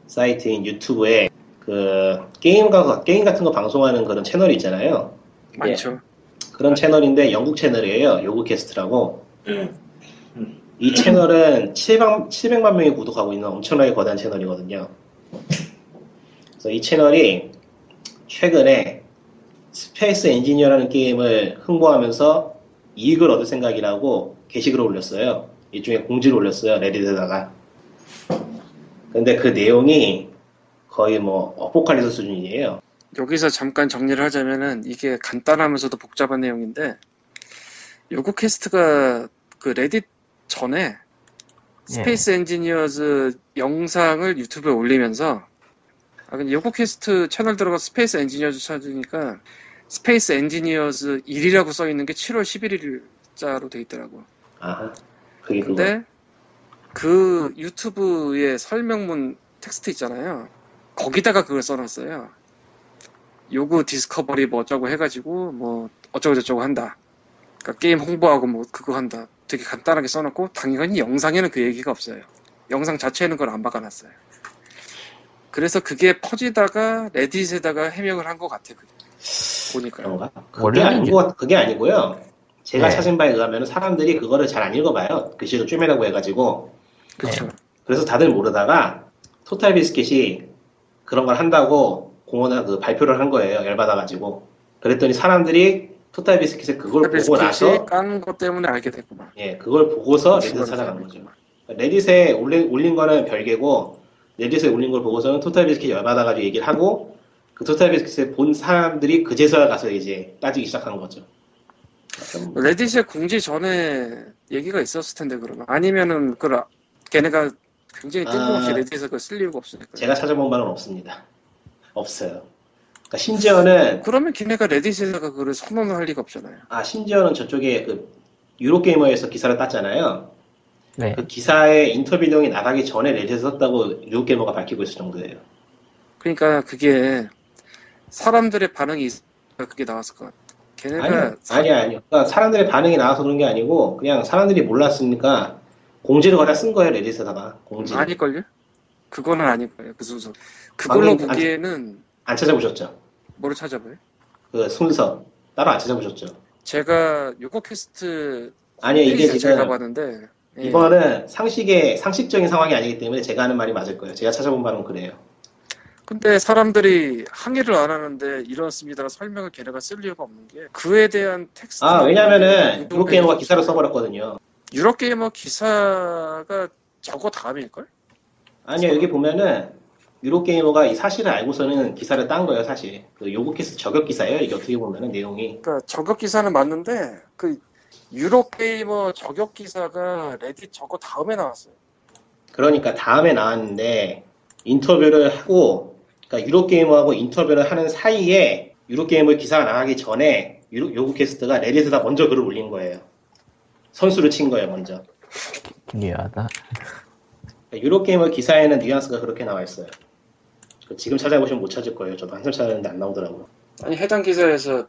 사이트인 유튜브에 그 게임가 게임 같은 거 방송하는 그런 채널이 있잖아요. 많죠. 그런 채널인데 영국 채널이에요. Yogscast라고. 이 채널은 700, 700만 명이 구독하고 있는 엄청나게 거대한 채널이거든요. 그래서 이 채널이 최근에 Space Engineer라는 게임을 홍보하면서 이익을 얻을 생각이라고 게시글을 올렸어요. 일종의 공지를 올렸어요. Reddit에다가. 근데 그 내용이 거의 뭐 apocalypse 수준이에요. 여기서 잠깐 정리를 하자면은 이게 간단하면서도 복잡한 내용인데 Yogscast가 그 Reddit 전에 Space Engineers 영상을 유튜브에 올리면서 아 근데 Yogscast 채널 들어가 Space Engineers 찾으니까 Space Engineers 1이라고 써 있는 게 7월 11일자로 돼 있더라고. 아, 그게 그거. 근데 그 유튜브의 설명문 텍스트 있잖아요. 거기다가 그걸 써놨어요. Yog Discovery 뭐 어쩌고 해가지고 뭐 어쩌고 저쩌고 한다. 그러니까 게임 홍보하고 뭐 그거 한다. 되게 간단하게 써놓고 당연히 영상에는 그 얘기가 없어요. 영상 자체에는 그걸 안 박아놨어요. 그래서 그게 퍼지다가 Reddit에다가 해명을 한 것 같아. 그게. 보니까. 그런가? 그게 아니고 그게 아니고요. 제가 네. 찾은 바에 의하면 사람들이 그거를 잘 안 읽어봐요. 글씨도 쪼매라고 해가지고 그쵸. 그래서 다들 모르다가 토탈 비스켓이 그런 걸 한다고 공원에 그 발표를 한 거예요. 열받아가지고 그랬더니 사람들이 토탈 비스켓에 그걸 보고 나서 까는 것 때문에 알게 됐구만. 예 그걸 보고서 레딧을 찾아간 거죠. 레딧에 올린, 올린 거는 별개고 레딧에 올린 걸 보고서는 토탈 비스켓이 열받아가지고 얘기를 하고 그 토탈 비스켓을 본 사람들이 그제서야 가서 이제 따지기 시작한 거죠. 좀 레딧에 공지 전에 얘기가 있었을 텐데 그러면 아니면은 그 걔네가 굉장히 뜬금없이 아. 레딧에서 그걸 쓸 이유가 없으니까. 제가 찾아본 바는 없습니다. 없어요. 그러니까 심지어는 그러면 걔네가 레딧에다가 그걸 선언을 할 리가 없잖아요. 아 심지어는 저쪽에 그 유로게이머에서 기사를 땄잖아요. 네. 그 기사에 인터뷰 내용이 나가기 전에 레딧에 썼다고 유로게이머가 밝히고 있을 정도예요. 그러니까 그게 사람들의 반응이 있으니까 그게 나왔을 것 같아. 걔네가 아니요, 사- 아니야, 아니요. 그러니까 사람들의 반응이 나와서 그런 게 아니고 그냥 사람들이 몰랐으니까 공지를 거다 쓴 거예요 Reddit에다가 공지. 를 아닐걸요? 그거는 아닐 거예요. 그 순서. 그걸로 방금 안- 보기에는 안 찾아보셨죠? 뭐를 찾아봐요? 그 순서 따로 안 찾아보셨죠? 제가 Yogscast 아니요, 이게 페이지 자체를 지금 가봤는데 예. 이거는 상식의 상식적인 상황이 아니기 때문에 제가 하는 말이 맞을 거예요. 제가 찾아본 바는 그래요. 근데 사람들이 항의를 안 하는데 이렇습니다라고 설명을 걔네가 쓸 이유가 없는 게 그에 대한 텍스트 아 왜냐면은 Eurogamer가 기사를 써버렸거든요. Eurogamer 기사가 저거 다음일걸? 아니요 여기 보면은 Eurogamer가 이 사실을 알고서는 기사를 딴 거예요 사실. 그 Yogscast 저격 기사예요 이게 어떻게 보면은 내용이. 그러니까 저격 기사는 맞는데 그 Eurogamer 저격 기사가 Reddit 저거 다음에 나왔어요 그러니까 다음에 나왔는데 인터뷰를 하고 그러니까 Eurogamer하고 인터뷰를 하는 사이에 Eurogamer 기사가 나가기 전에 유로, 요구캐스트가 레딧에다 먼저 글을 올린 거예요. 선수를 친 거예요 먼저. 기묘하다. 그러니까 Eurogamer 기사에는 뉘앙스가 그렇게 나와 있어요. 그 지금 찾아보시면 못 찾을 거예요. 저도 한참 찾았는데 안 나오더라고요. 아니 해당 기사에서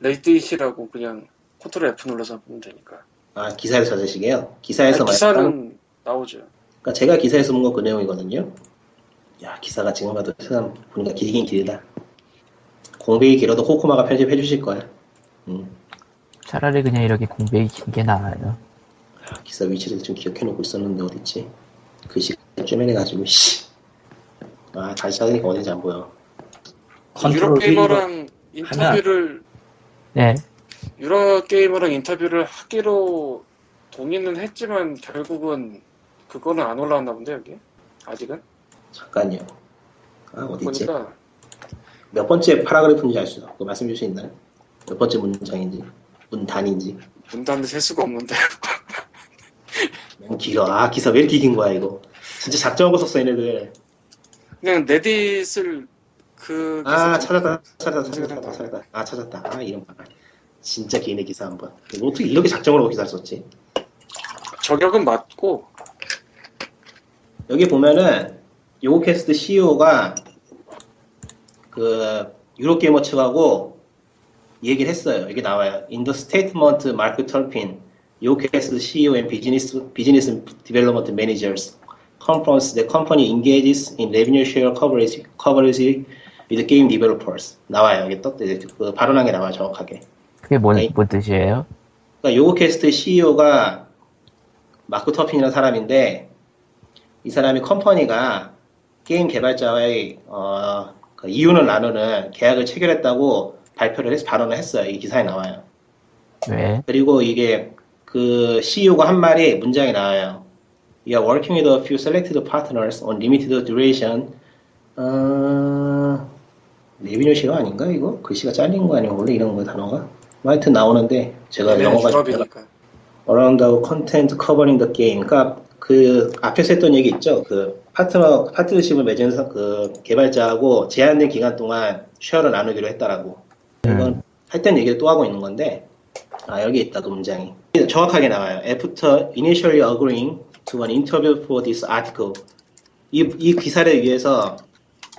Reddit이라고 그냥 컨트롤 F 눌러서 보면 되니까 아 기사에서 찾으시게요? 기사에서 아니, 기사는 나오죠 그러니까 제가 기사에서 본 건 그 내용이거든요. 야 기사가 지금 봐도 세상 보니까 길긴 길다. 공백이 길어도 코코마가 편집해 주실 거야. 음, 차라리 그냥 이렇게 공백이 긴 게 나아요. 아, 기사 위치를 좀 기억해 놓고 있었는데 어딨지? 글씨가 쪼매내가지고 씨. 아 다시 찾으니까 어딘지 안 보여. 컨트롤 V로 Eurogamer랑 인터뷰를 네. Eurogamer랑 인터뷰를 하기로 동의는 했지만 결국은 그거는 안 올라왔나 본데 여기 아직은 잠깐요. 아 어딨지? 보니까 몇 번째 paragraph인지 알 수 있어. 그 말씀 주실 수 있나요? 몇 번째 문장인지 문단인지. 문단도 셀 수가 없는데 너무 길어. 아 기사 왜 이렇게 긴 거야 이거. 진짜 작정하고 썼어 얘네들. 그냥 레딧을 그 아 찾았다 찾았다 찾았다 찾았다 아 찾았다 아 이런 봐 진짜 개인의 기사 한번 뭐 어떻게 이렇게 작정을 하고 기사를 썼지 저격은 맞고 여기 보면은 요캐스트 CEO가 그 유로게이머 측하고 얘기를 했어요 여기 나와요 In the statement Mark Turpin 요캐스트 CEO and business, business development managers conference the company engages in revenue share coverage, coverage with game developers 나와요 여기 또 그 발언한 게 나와요 정확하게 그게 뭔, 네. 뭔 뜻이에요? 그러니까 Yogscast CEO가 마크 터핀이라는 사람인데 이 사람이 company가 게임 개발자와의 어, 그 이윤을 나누는 계약을 체결했다고 발표를 해서 발언을 했어요. 이 기사에 나와요. 왜? 그리고 이게 그 CEO가 한 말이 문장이 나와요. We are working with a few selected partners on limited duration 어, revenue 시가 아닌가 이거? 글씨가 잘린 거 아니면 원래 이런 거 단어가? 뭐 하여튼 나오는데 제가 얘네는 영어가 the content covering the game. 그러니까 그 앞에서 했던 얘기 있죠. 그 파트너 파트너십을 맺은 사- 그 개발자하고 제한된 기간 동안 share를 나누기로 했다라고. 이건 했던 얘기를 또 하고 있는 건데 아 여기 있다 그 문장이 정확하게 나와요. After initially agreeing to an interview for this article, 이, 이 기사를 위해서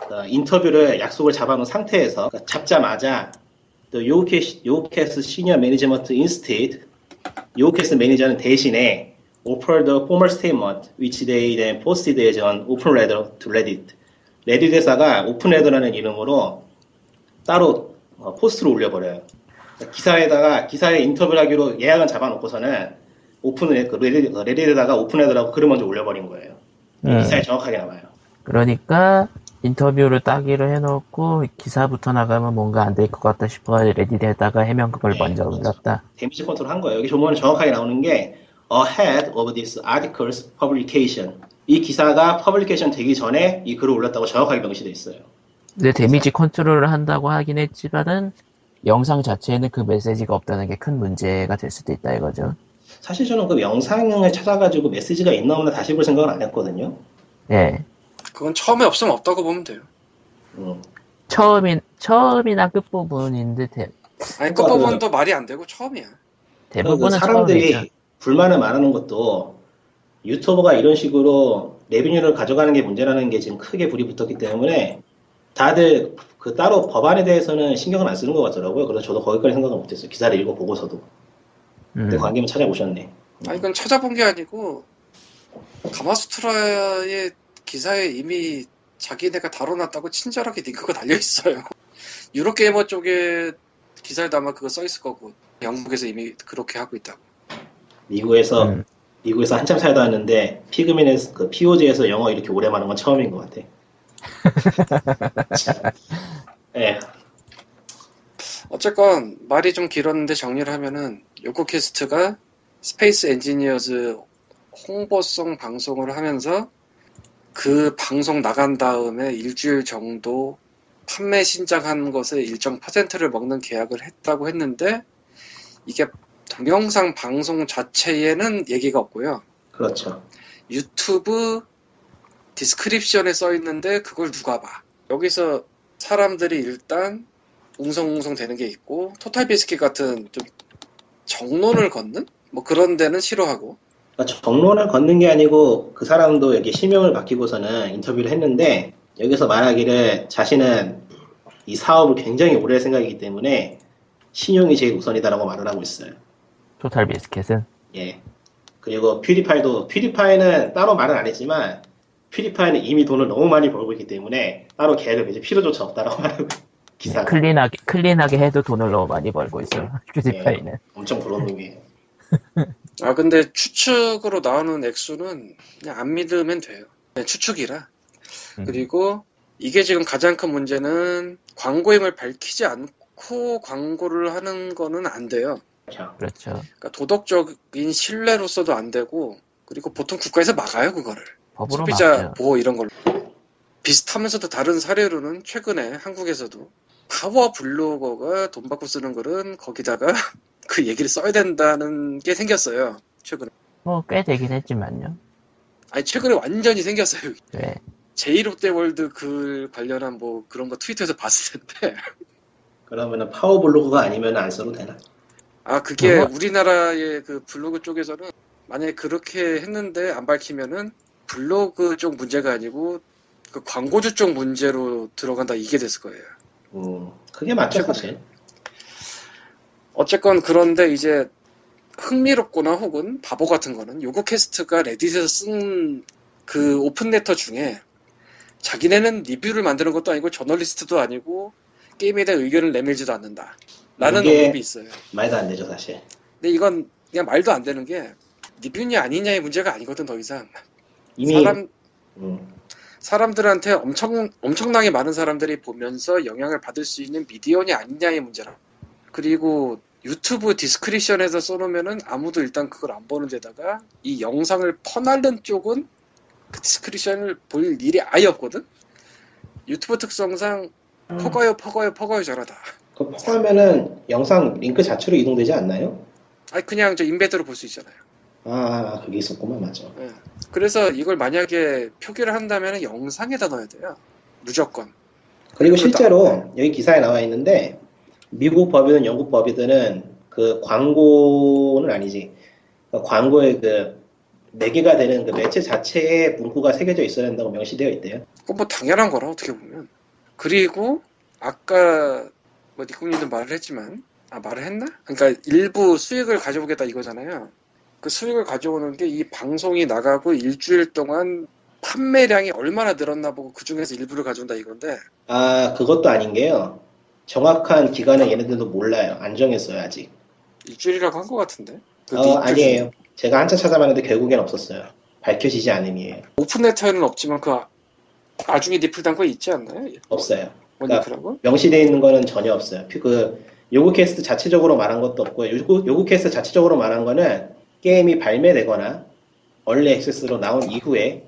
어, 인터뷰를 약속을 잡아놓은 상태에서 그러니까 잡자마자 the Yogscast senior management instead Yogscast 매니저는 대신에 offer the formal statement which they then posted as an open letter to Reddit. Reddit 회사가 open letter라는 이름으로 따로 어, post를 올려버려요. 그러니까 기사에다가 기사에 인터뷰를 하기로 예약은 잡아놓고서는 open을 그 Reddit, 어, Reddit에다가 open letter라고 글을 먼저 올려버린 거예요. 음. 기사에 정확하게 나와요. 그러니까 인터뷰를 따기로 해놓고 기사부터 나가면 뭔가 안 될 것 같다 싶어 Reddit에다가 해명글을 먼저 올렸다. damage control 한 거예요. 여기 조문에 정확하게 나오는 게 ahead of this article's publication. 이 기사가 publication 되기 전에 이 글을 올렸다고 정확하게 명시돼 있어요. 근데 damage control을 한다고 하긴 했지만은 영상 자체에는 그 메시지가 없다는 게 큰 문제가 될 수도 있다 이거죠. 사실 저는 그 영상을 찾아가지고 메시지가 있나 없나 다시 볼 생각은 안 했거든요. 예. 그건 처음에 없으면 없다고 보면 돼요. 음. 처음인, 처음이나 끝 부분인데 대, 아니 그러니까 끝부분도 말이 안 되고 처음이야. 대부분은 그 사람들이 처음이죠. 불만을 말하는 것도 유튜버가 이런 식으로 레비뉴를 가져가는 게 문제라는 게 지금 크게 불이 붙었기 때문에 다들 그 따로 법안에 대해서는 신경을 안 쓰는 것 같더라고요. 그래서 저도 거기까지 생각을 못했어요. 기사를 읽어보고서도. 근데 음. 관계면 찾아보셨네. 아 이건 찾아본 게 아니고 가마수트라의 기사에 이미 자기네가 다뤄놨다고 친절하게 링크가 달려 있어요. Eurogamer 쪽에 기사에도 아마 그거 써 있을 거고 영국에서 이미 그렇게 하고 있다고. 미국에서 음. 미국에서 한참 살다 왔는데 피그민에서 그 POG에서 영어 이렇게 오래 말하는 건 처음인 것 같아. 참. 예, 어쨌건 말이 좀 길었는데 정리를 하면은 Yogscast가 Space Engineers 홍보성 방송을 하면서 그 방송 나간 다음에 일주일 정도 판매 신작한 것의 일정 퍼센트를 먹는 계약을 했다고 했는데 이게 동영상 방송 자체에는 얘기가 없고요. 그렇죠. 유튜브 디스크립션에 써 있는데 그걸 누가 봐. 여기서 사람들이 일단 웅성웅성 되는 게 있고 토탈 비스킷 같은 좀 정론을 걷는 뭐 그런 데는 싫어하고 그러니까 정론을 걷는 게 아니고 그 사람도 여기 실명을 맡기고서는 인터뷰를 했는데 여기서 말하기를 자신은 이 사업을 굉장히 오래 할 생각이기 때문에 신용이 제일 우선이다라고 말을 하고 있어요. 토탈 비스켓은 예. 그리고 퓨리파이도 퓨리파이는 따로 말은 안 했지만 퓨리파이는 이미 돈을 너무 많이 벌고 있기 때문에 따로 계약을 맺을 필요조차 없다라고 말하고 기사 네, 클린하게 클린하게 해도 돈을 너무 많이 벌고 있어 퓨디파이는. 엄청 부러운 놈이에요. 아 근데 추측으로 나오는 액수는 그냥 안 믿으면 돼요 그냥 추측이라 음. 그리고 이게 지금 가장 큰 문제는 광고임을 밝히지 않고 광고를 하는 거는 안 돼요 그렇죠. 그렇죠. 그러니까 도덕적인 신뢰로서도 안 되고 그리고 보통 국가에서 막아요 그거를 법으로 소비자. 보호 이런 걸로 비슷하면서도 다른 사례로는 최근에 한국에서도 파워 블로거가 돈 받고 쓰는 글은 거기다가 그 얘기를 써야 된다는 게 생겼어요 최근에 뭐 꽤 되긴 했지만요. 아니 최근에 완전히 생겼어요 네. 제2롯데월드 글 관련한 뭐 그런 거 트위터에서 봤을 텐데 그러면은 파워 블로그가 아니면 안 써도 되나? 아 그게 그거? 우리나라의 그 블로그 쪽에서는 만약에 그렇게 했는데 안 밝히면은 블로그 쪽 문제가 아니고 그 광고주 쪽 문제로 들어간다 이게 됐을 거예요. 음, 그게 맞죠 사실. 어쨌건 그런데 이제 흥미롭거나 혹은 바보 같은 거는 요그캐스트가 레딧에서 쓴 그 open letter 중에 자기네는 리뷰를 만드는 것도 아니고 저널리스트도 아니고 게임에 대한 의견을 내밀지도 않는다. 라는 언급이 있어요. 말도 안 되죠 사실. 근데 이건 그냥 말도 안 되는 게 리뷰냐 아니냐의 문제가 아니거든 더 이상. 이미 사람 음, 사람들한테 엄청 엄청나게 많은 사람들이 보면서 영향을 받을 수 있는 미디어냐 아니냐의 문제라. 그리고 유튜브 description에서 써놓으면은 아무도 일단 그걸 안 보는 데다가 이 영상을 퍼 날른 쪽은 그 description을 볼 일이 아예 없거든. 유튜브 특성상 음. 퍼가요 퍼가요 퍼가요 잘하다. 그 포함하면은 영상 링크 자체로 이동되지 않나요? 아니 그냥 저 인베드로 볼 수 있잖아요. 아, 그게 있었구만, 맞아. 예. 그래서 이걸 만약에 표기를 한다면 영상에다 넣어야 돼요. 무조건. 그리고 그렇다. 실제로 여기 기사에 나와 있는데 미국 법이든 영국 법이든 그 광고는 아니지. 그 광고의 그 매개가 되는 그 매체 자체에 문구가 새겨져 있어야 한다고 명시되어 있대요. 그건 뭐 당연한 거라 어떻게 보면. 그리고 아까 뭐 니꾸님도 말을 했지만 아 말을 했나? 그러니까 일부 수익을 가져오겠다 이거잖아요. 그 수익을 가져오는 게 이 방송이 나가고 일주일 동안 판매량이 얼마나 늘었나 보고 그 중에서 일부를 가져온다 이건데 아, 그것도 아닌 게요. 정확한 기간은 얘네들도 몰라요. 안 정했어요, 아직. 일주일이라고 한 것 같은데. 그 어, 일주일 아니에요. 제가 한참 찾아봤는데 결국엔 없었어요. 밝혀지지 않음이에요. 오픈네트에는 없지만 그 아- 나중에 니플 단거 있지 않나요? 없어요. 뭐 그러니까? 명시되어 있는 거는 전혀 없어요. 그 요구 캐스트 자체적으로 말한 것도 없고요. 요구, 요구 캐스트 자체적으로 말한 거는 게임이 발매되거나 얼리 액세스로 나온 이후에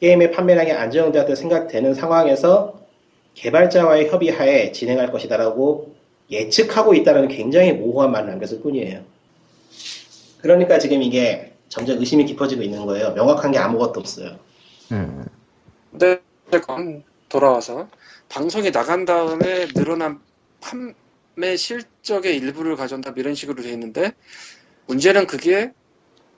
게임의 판매량이 안정되었다 생각되는 상황에서 개발자와의 협의하에 진행할 것이다라고 예측하고 있다는 굉장히 모호한 말을 남겼을 뿐이에요. 그러니까 지금 이게 점점 의심이 깊어지고 있는 거예요. 명확한 게 아무것도 없어요. 음, 근데 어쨌건 돌아와서 방송이 나간 다음에 늘어난 판매 실적의 일부를 가져온다 이런 식으로 돼 있는데 문제는 그게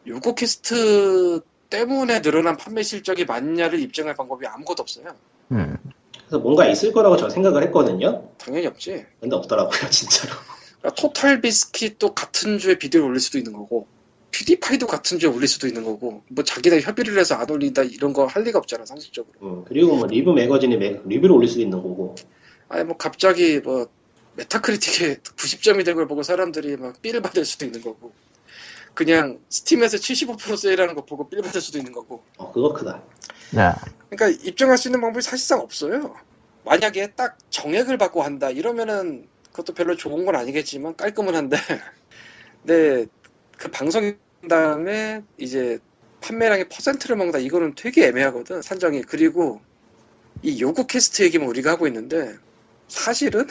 요거캐스트 때문에 늘어난 판매 실적이 맞냐를 입증할 방법이 아무것도 없어요. 음. 그래서 뭔가 있을 거라고 저는 생각을 했거든요. 당연히 없지. 근데 없더라고요, 진짜로. 그러니까 토탈 비스킷도 같은 주에 비디오를 올릴 수도 있는 거고 퓨디파이도 같은 주에 올릴 수도 있는 거고 뭐 자기네 협의를 해서 안 올린다 이런 거 할 리가 없잖아 상식적으로. 음, 그리고 뭐 리뷰 매거진이 매- 리뷰를 올릴 수도 있는 거고. 아니 뭐 갑자기 뭐 메타크리틱에 90점이 된 걸 보고 사람들이 막 feel을 받을 수도 있는 거고 그냥 스팀에서 75% 세일하는 거 보고 feel을 받을 수도 있는 거고. 어, 그거 크다. 자, 그러니까 입증할 수 있는 방법이 사실상 없어요. 만약에 딱 정액을 받고 한다 이러면은 그것도 별로 좋은 건 아니겠지만 깔끔은 한데. 근데 그 방송 다음에 이제 판매량의 퍼센트를 먹는다. 이거는 되게 애매하거든 산정이. 그리고 이 요그캐스트 얘기만 우리가 하고 있는데 사실은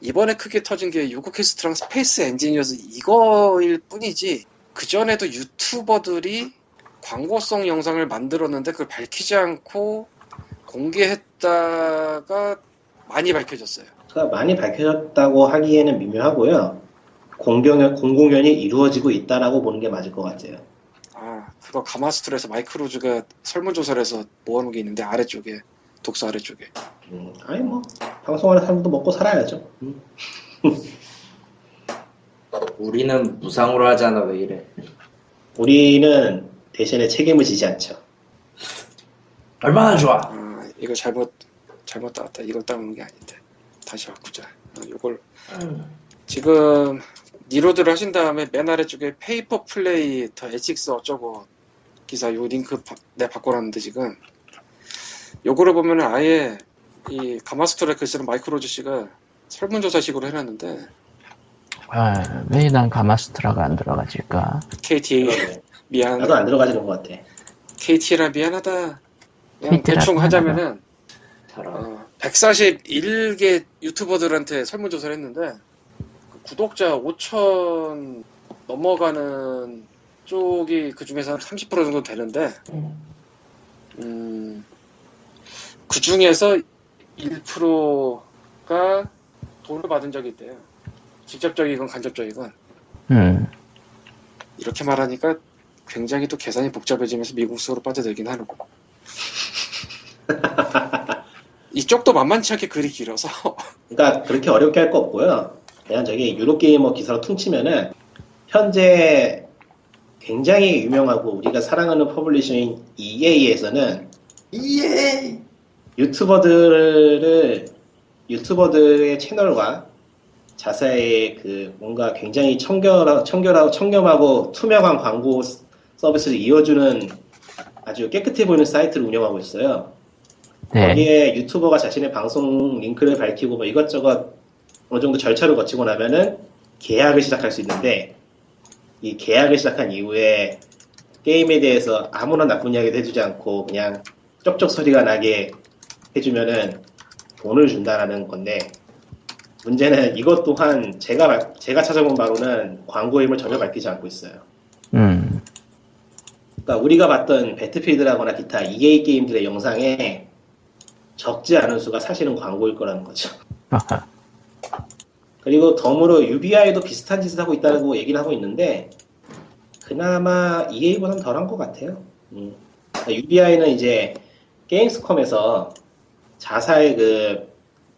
이번에 크게 터진 게 요그캐스트랑 스페이스 엔지니어스 이거일 뿐이지 그 전에도 유튜버들이 광고성 영상을 만들었는데 그걸 밝히지 않고 공개했다가 많이 밝혀졌어요. 그러니까 많이 밝혀졌다고 하기에는 미묘하고요. 공공연, 공공연히 이루어지고 있다라고 보는 게 맞을 것 같아요. 아, 그거 가마스트로에서 마이크로즈가 설문조사를 모아놓은 게 있는데 아래쪽에 독서 아래쪽에 음, 아니 뭐 방송하는 사람도 먹고 살아야죠. 음. 우리는 무상으로 하잖아 왜 이래 우리는 대신에 책임을 지지 않죠. 얼마나 좋아 아, 이거 잘못 잘못 따왔다. 이걸 따오는 게 아닌데 다시 바꾸자. 아, 이걸 지금 reload를 하신 다음에 맨 아래쪽에 pay for play the ethics 어쩌고 기사 요 링크 바, 내가 바꿔놨는데 지금 요거를 보면은 아예 이 가마수트라 글쓰는 마이크 로즈 씨가 설문조사식으로 해놨는데 아, 왜 난 가마수트라가 안 들어가질까? KT. 미안 나도 안 들어가지는 것 같아. KT라 미안하다 그냥 KT 라 대충 미안하다. 하자면은 어, 141개 유튜버들한테 설문조사를 했는데 그 구독자 5천 넘어가는 쪽이 그 중에서 한 30% 정도 되는데 음, 그 중에서 1%가 돈을 받은 적이 있대요. 직접적이건 간접적이건 음, 이렇게 말하니까 굉장히 또 계산이 복잡해지면서 미국식으로 빠져들긴 하는 거. 이쪽도 만만치 않게 글이 길어서 그러니까 그렇게 어렵게 할 거 없고요. 그냥 저기 유로게이머 기사로 퉁치면은 현재 굉장히 유명하고 우리가 사랑하는 publisher인 EA에서는 예 유튜버들을 유튜버들의 채널과 자사의 그 뭔가 굉장히 청결하, 청결하고 청렴하고 투명한 광고 서비스를 이어주는 아주 깨끗해 보이는 사이트를 운영하고 있어요. 네. 거기에 유튜버가 자신의 방송 링크를 밝히고 뭐 이것저것 어느 정도 절차를 거치고 나면은 계약을 시작할 수 있는데 이 계약을 시작한 이후에 게임에 대해서 아무런 나쁜 이야기도 해주지 않고 그냥 쩍쩍 소리가 나게 해주면은 돈을 준다라는 건데 문제는 이것 또한 제가 말- 제가 찾아본 바로는 광고임을 전혀 밝히지 않고 있어요. 음, 그러니까 우리가 봤던 배틀필드라거나 기타 EA 게임들의 영상에 적지 않은 수가 사실은 광고일 거라는 거죠. 하하. 그리고 덤으로 UBI도 비슷한 짓을 하고 있다고 얘기를 하고 있는데 그나마 EA보다는 덜한 것 같아요. 음. UBI는 이제 게임스컴에서 자사의 그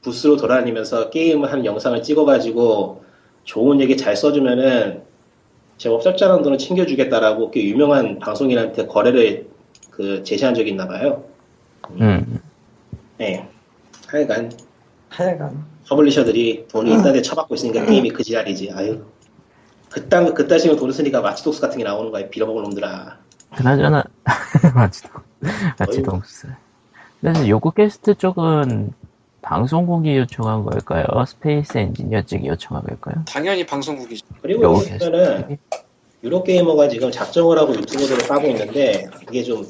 부스로 돌아다니면서 게임을 하는 영상을 찍어가지고 좋은 얘기 잘 써주면은 제법 짭짤한 돈을 챙겨주겠다라고 꽤 유명한 방송인한테 거래를 그 제시한 적이 있나 봐요. 음, 네. 하여간 하여간 publisher들이 돈이 있다는데 처받고 있으니까 게임이 그 지랄이지. 아유. 그딴, 그따시면 돈을 쓰니까 와치독스 같은 게 나오는 거야. 빌어먹을 놈들아. 그나저나, 마치도, 마치동스. 그래서 요그캐스트 쪽은 방송국이 요청한 걸까요? 스페이스 엔지니어 쪽이 요청한 걸까요? 당연히 방송국이죠. 그리고 보면은. 유로게이머가 지금 작정을 하고 유튜버들을 까고 있는데 이게 좀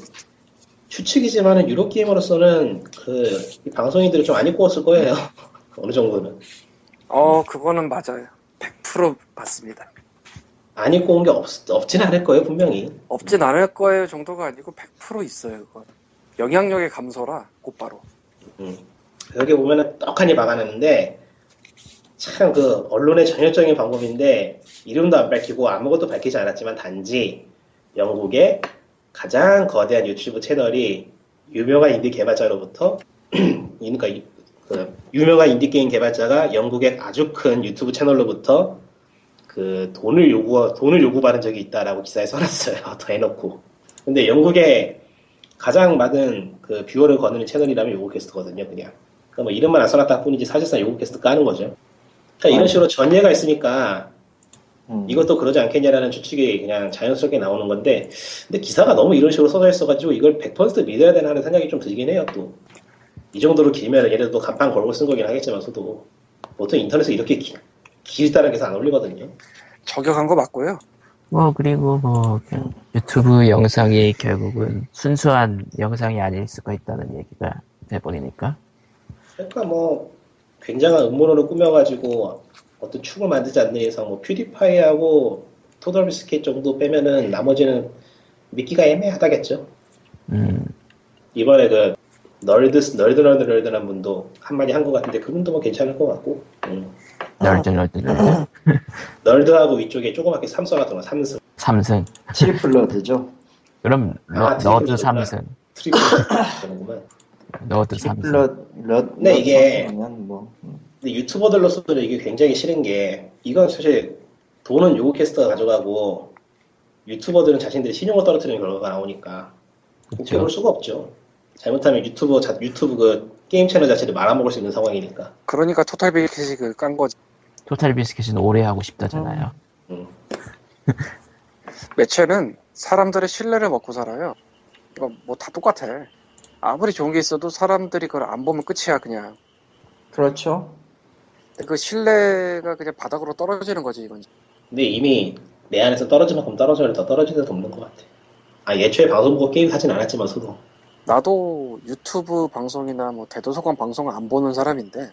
추측이지만은 유로게이머로서는 그이 방송인들이 좀 아니꼬왔을 거예요. 어느 정도는. 어, 그거는 맞아요. 100% 맞습니다. 아니꼬운 게 없, 없진 않을 거예요, 분명히. 없진 않을 거예요 정도가 아니고 100% 있어요, 그건. 영향력의 감소라, 곧바로. 음. 여기 보면은 떡하니 막아놨는데 참 그 언론의 전형적인 방법인데 이름도 안 밝히고 아무것도 밝히지 않았지만 단지 영국의 가장 거대한 유튜브 채널이 유명한 인디 개발자로부터 그러니까 이- 그 유명한 인디 게임 개발자가 영국의 아주 큰 유튜브 채널로부터 그 돈을 요구 돈을 요구받은 적이 있다라고 기사에 써놨어요. 더 해놓고. 근데 영국의 가장 많은 그 viewer를 거느는 채널이라면 요그캐스트거든요, 그냥. 그러니까 뭐 이름만 안 써놨다 뿐이지 사실상 요그캐스트 까는 거죠. 그러니까 이런 식으로 전례가 있으니까 음. 이것도 그러지 않겠냐라는 추측이 그냥 자연스럽게 나오는 건데, 근데 기사가 너무 이런 식으로 써져 있어가지고 이걸 100% 믿어야 되나 하는 생각이 좀 들긴 해요, 또. 이 정도로 길면 얘네도 간판 걸고 쓴 거긴 하겠지만서도 보통 인터넷에 이렇게 기, 길다는 게잘안 올리거든요. 저격한 거 맞고요. 뭐, 그리고 뭐, 그냥 유튜브 영상이 결국은 순수한 영상이 아닐 수가 있다는 얘기가 돼버리니까. 그러니까 뭐 굉장한 음모론을 꾸며가지고 어떤 축을 만들지 않는 이상 뭐 퓨디파이하고 토덜 비스킷 정도 빼면은 나머지는 믿기가 애매하다겠죠. 음, 이번에 그 널드 널드 널드 널드란 분도 한마디 한 것 같은데 그분도 뭐 괜찮을 것 같고 음. 널들, 널들, 널들. 널드하고 위쪽에 조그맣게 삼성가 들어 삼승 삼승. 트리플러드죠. 그럼, 너, 아, 너드 트리플 삼승. 트리플 되는구만. 너드 삼승. 트리플러 러 네, 이게- 면 뭐. 음. 근데 유튜버들로서는 이게 굉장히 싫은 게 이건 사실 돈은 요구 캐스터가 가져가고 유튜버들은 자신들의 신용을 떨어뜨리는 결과가 나오니까 그쵸. 볼 수가 없죠. 잘못하면 유튜버 자- 유튜브 그 게임 채널 자체를 말아먹을 수 있는 상황이니까. 그러니까 토탈 비켓이 깐 거지. 토탈 비스킷은 오래 하고 싶다잖아요. 음. 매체는 사람들의 신뢰를 먹고 살아요. 이거 뭐 다 똑같아. 아무리 좋은 게 있어도 사람들이 그걸 안 보면 끝이야 그냥. 그렇죠. 근데 그 신뢰가 그냥 바닥으로 떨어지는 거지 이건. 근데 이미 내 안에서 떨어질 만큼 떨어져야 더 떨어질 데도 없는 것 같아. 아 예초에 방송 보고 게임 사진 않았지만서도 나도 유튜브 방송이나 뭐 대도서관 방송을 안 보는 사람인데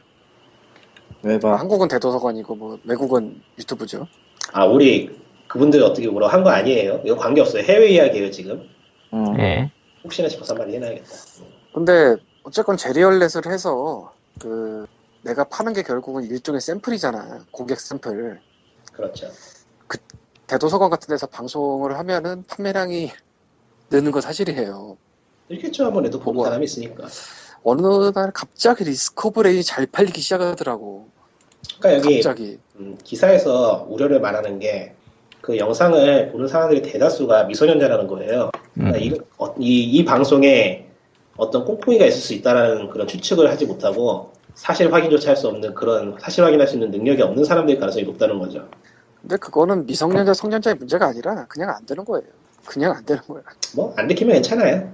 왜 봐? 한국은 대도서관이고 뭐 외국은 유튜브죠. 아 우리 그분들 어떻게 뭐라 한거 아니에요? 이거 관계 없어요. 해외 이야기예요 지금. 음. 예. 혹시나 싶어서 한마디 해놔야겠다. 근데 어쨌건 제리얼렛을 해서 그 내가 파는 게 결국은 일종의 샘플이잖아. 고객 샘플. 그렇죠. 대도서관 같은 데서 방송을 하면은 판매량이 느는 건 사실이에요. 아무래도 보는 뭐가? 사람이 있으니까. 어느 날 갑자기 레인이 잘 팔리기 시작하더라고. 그러니까 여기 갑자기. 음, 기사에서 우려를 말하는 게 그 영상을 보는 사람들의 대다수가 미소년자라는 거예요. 음, 그러니까 이, 어, 이, 이 방송에 어떤 꽁꽁이가 있을 수 있다라는 그런 추측을 하지 못하고 사실 확인조차 할 수 없는 그런 사실 확인할 수 있는 능력이 없는 사람들의 가능성이 높다는 거죠. 근데 그거는 미성년자 성년자의 문제가 아니라 그냥 안 되는 거예요. 그냥 안 되는 거야. 뭐안 들키면 괜찮아요.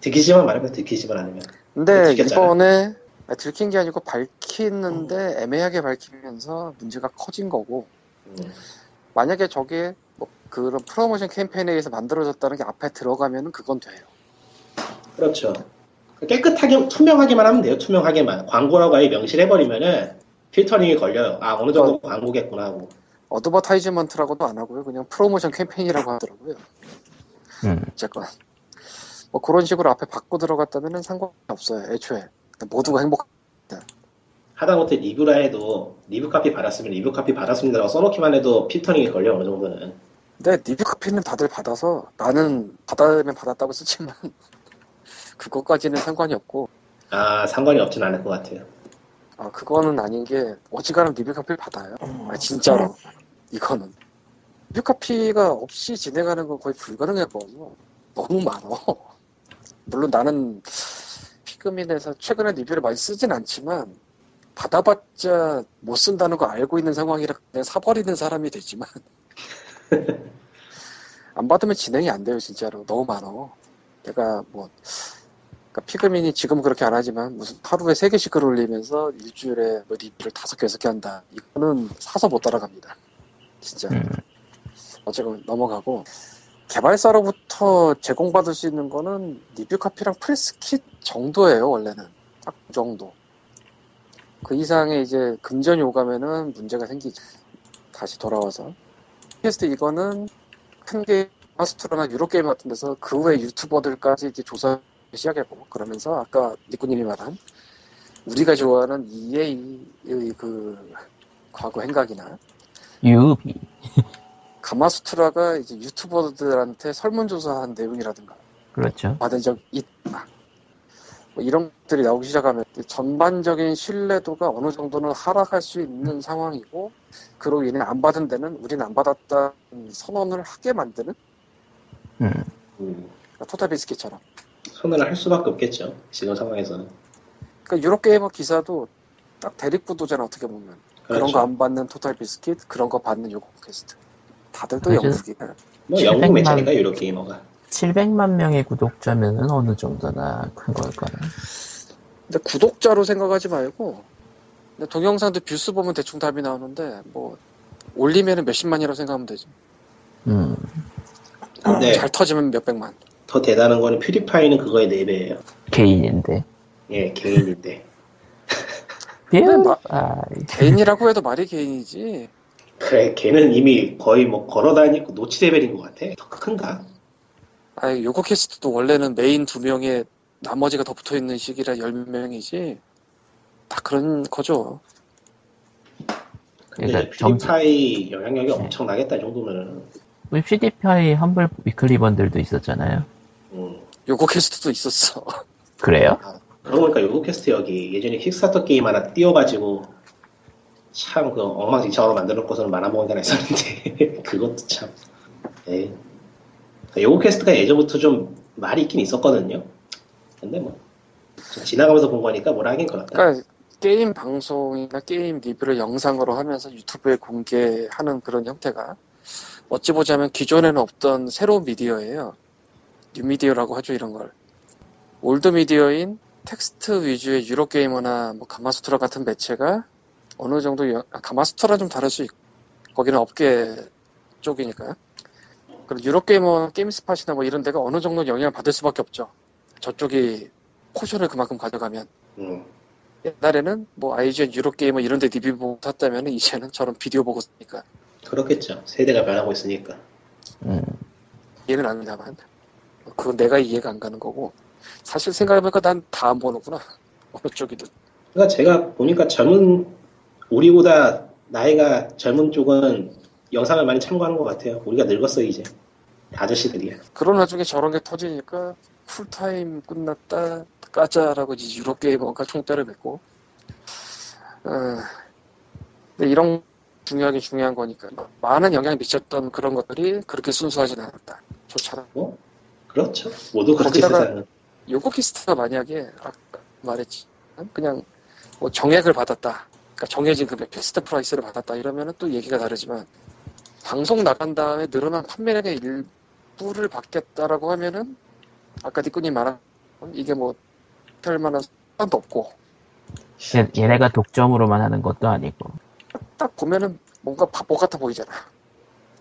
들키지만 말하면 들키지만 않으면. 근데 들켰잖아. 이번에 들킨 게 아니고 밝히는데 애매하게 밝히면서 문제가 커진 거고 음, 만약에 저게 뭐 그런 프로모션 캠페인에 의해서 만들어졌다는 게 앞에 들어가면은 그건 돼요. 그렇죠. 깨끗하게 투명하게만 하면 돼요. 투명하게만 광고라고 아예 명시를 해버리면은 필터링이 걸려요. 아 어느 정도 광고겠구나 하고. advertisement라고도 안 하고요. 그냥 프로모션 캠페인이라고 하더라고요. 음. 어쨌건 뭐 그런 식으로 앞에 받고 들어갔다면은 상관이 없어요. 애초에 모두가 행복. 하다못해 리뷰라 해도 리뷰 카피 받았으면 리뷰 카피 받았습니다라고 써놓기만 해도 필터링이 걸려 어느 정도는. 근데 리뷰 카피는 다들 받아서 나는 받아면 받았다고 쓰지만 그것까지는 상관이 없고 아 상관이 없진 않을 것 같아요. 아 그거는 아닌 게 어지간하면 리뷰 카피를 받아요. 아 진짜로 이거는 리뷰 카피가 없이 진행하는 건 거의 불가능했거든요. 너무 많어. 물론 나는 피그민에서 최근에 리뷰를 많이 쓰진 않지만 받아봤자 못 쓴다는 거 알고 있는 상황이라 그냥 사버리는 사람이 되지만. 안 받으면 진행이 안 돼요 진짜로. 너무 많어 내가 뭐 그러니까 피그민이 지금 그렇게 안 하지만 무슨 하루에 세 개씩 글 올리면서 일주일에 뭐 리뷰를 다섯 개 여섯 개 한다. 이거는 사서 못 따라갑니다. 진짜. 음. 어쨌건 넘어가고. 개발사로부터 제공받을 수 있는 거는 리뷰 카피랑 press kit 정도예요 원래는. 딱 그 정도 그 이상의 이제 금전이 오가면은 문제가 생기죠 다시 돌아와서 퀘스트 이거는 큰게 마스터나 유로 게임 같은 데서 그외 유튜버들까지 이제 조사 시작했고 그러면서 아까 니꾸님이 말한 우리가 좋아하는 EA의 그 과거 행각이나 유비. 가마수트라가 이제 유튜버들한테 설문조사한 내용이라든가 그렇죠. 받은 적 있다. 뭐 이런 것들이 나오기 시작하면 전반적인 신뢰도가 어느 정도는 하락할 수 있는 상황이고 그로 인해 안 받은 데는 우리는 안 받았다는 선언을 하게 만드는 음. 음, 그러니까 토탈 비스킷처럼 선언을 할 수밖에 없겠죠. 지금 상황에서는. 그러니까 유럽게이머 기사도 딱 대립구도잖아 어떻게 보면 그런 그렇죠. 거 안 받는 토탈 비스킷 그런 거 받는 요그캐스트 다들 또 그죠. 영국이야 뭐 영국 700만 매체니까 유로 게이머가. 700만 명의 구독자면은 어느 정도나 큰 걸까요? 근데 구독자로 생각하지 말고 근데 동영상도 view수 보면 대충 답이 나오는데 뭐 올리면은 몇십만이라고 생각하면 되지 음. 네. 잘 터지면 몇백만 더 대단한 거는 퓨디파이는 그거의 4배예요. 개인인데. 예, 개인인데. 마- 아, 개인이라고 해도 말이 개인이지 그래, 걔는 이미 거의 뭐 걸어다니고 노치 레벨인 것 같아. 더 큰가? 아니 요그캐스트도 원래는 메인 두 명에 나머지가 더 붙어 있는 시기라 열 명이지 다 그런 거죠 근데 그러니까 점- 퓨디파이 영향력이 엄청나겠다, 이 정도면은. 우리 퓨디파이 험블 위클리 번들도 있었잖아요. 음. 요그캐스트도 있었어 그래요? 그러고 보니까 요그캐스트 여기 예전에 킥스타터 게임 하나 띄워가지고 참 그 엉망진창으로 만들어 놓고서는 만화봉이 하나 있었는데 그것도 참 에 요그캐스트가 예전부터 좀 말이 있긴 있었거든요 근데 뭐 좀 지나가면서 본 거니까 뭐라 하긴 그렇다 그러니까 게임 방송이나 게임 리뷰를 영상으로 하면서 유튜브에 공개하는 그런 형태가 어찌 보자면 기존에는 없던 새로운 미디어예요. 뉴미디어라고 하죠 이런 걸. old media인 텍스트 위주의 유로 게이머나 뭐 가마수트라 같은 매체가 어느 정도 영- 아, 가마수트라 좀 다를 수 있고 거기는 업계 쪽이니까. 유로 게이머 게임스팟이나 뭐 이런 데가 어느 정도 영향을 받을 수밖에 없죠. 저쪽이 포션을 그만큼 가져가면. 음. 옛날에는 뭐 IGN 유로게이머 이런 데 리뷰 보고 샀다면 이제는 저런 비디오 보고 쓰니까 그렇겠죠 세대가 변하고 있으니까 음. 이해는 안 된다만 그건 내가 이해가 안 가는 거고 사실 생각해보니까 난 다 안 보는구나 어느 쪽이든 그러니까 제가 보니까 젊은 우리보다 나이가 젊은 쪽은 영상을 많이 참고하는 것 같아요. 우리가 늙었어 이제. 아저씨들이야 그런 와중에 저런 게 터지니까 풀타임 끝났다 까자라고 이제 유로게이머가 총대를 맺고. 어, 근데 이런 중요하게 중요한 거니까 많은 영향을 미쳤던 그런 것들이 그렇게 순수하진 않았다. 좋잖아 그렇죠. 모두 그렇지 세상은. 요그캐스트가 만약에 아까 말했지 그냥 뭐 정액을 받았다. 그러니까 정해진 금액 fixed price를 받았다 이러면은 또 얘기가 다르지만 방송 나간 다음에 늘어난 판매량의 일부를 받겠다라고 하면은 아까 니꾸님 말한 이게 뭐 별만한 상관도 없고 얘- 얘네가 독점으로만 하는 것도 아니고. 딱 보면은 뭔가 바보 같아 보이잖아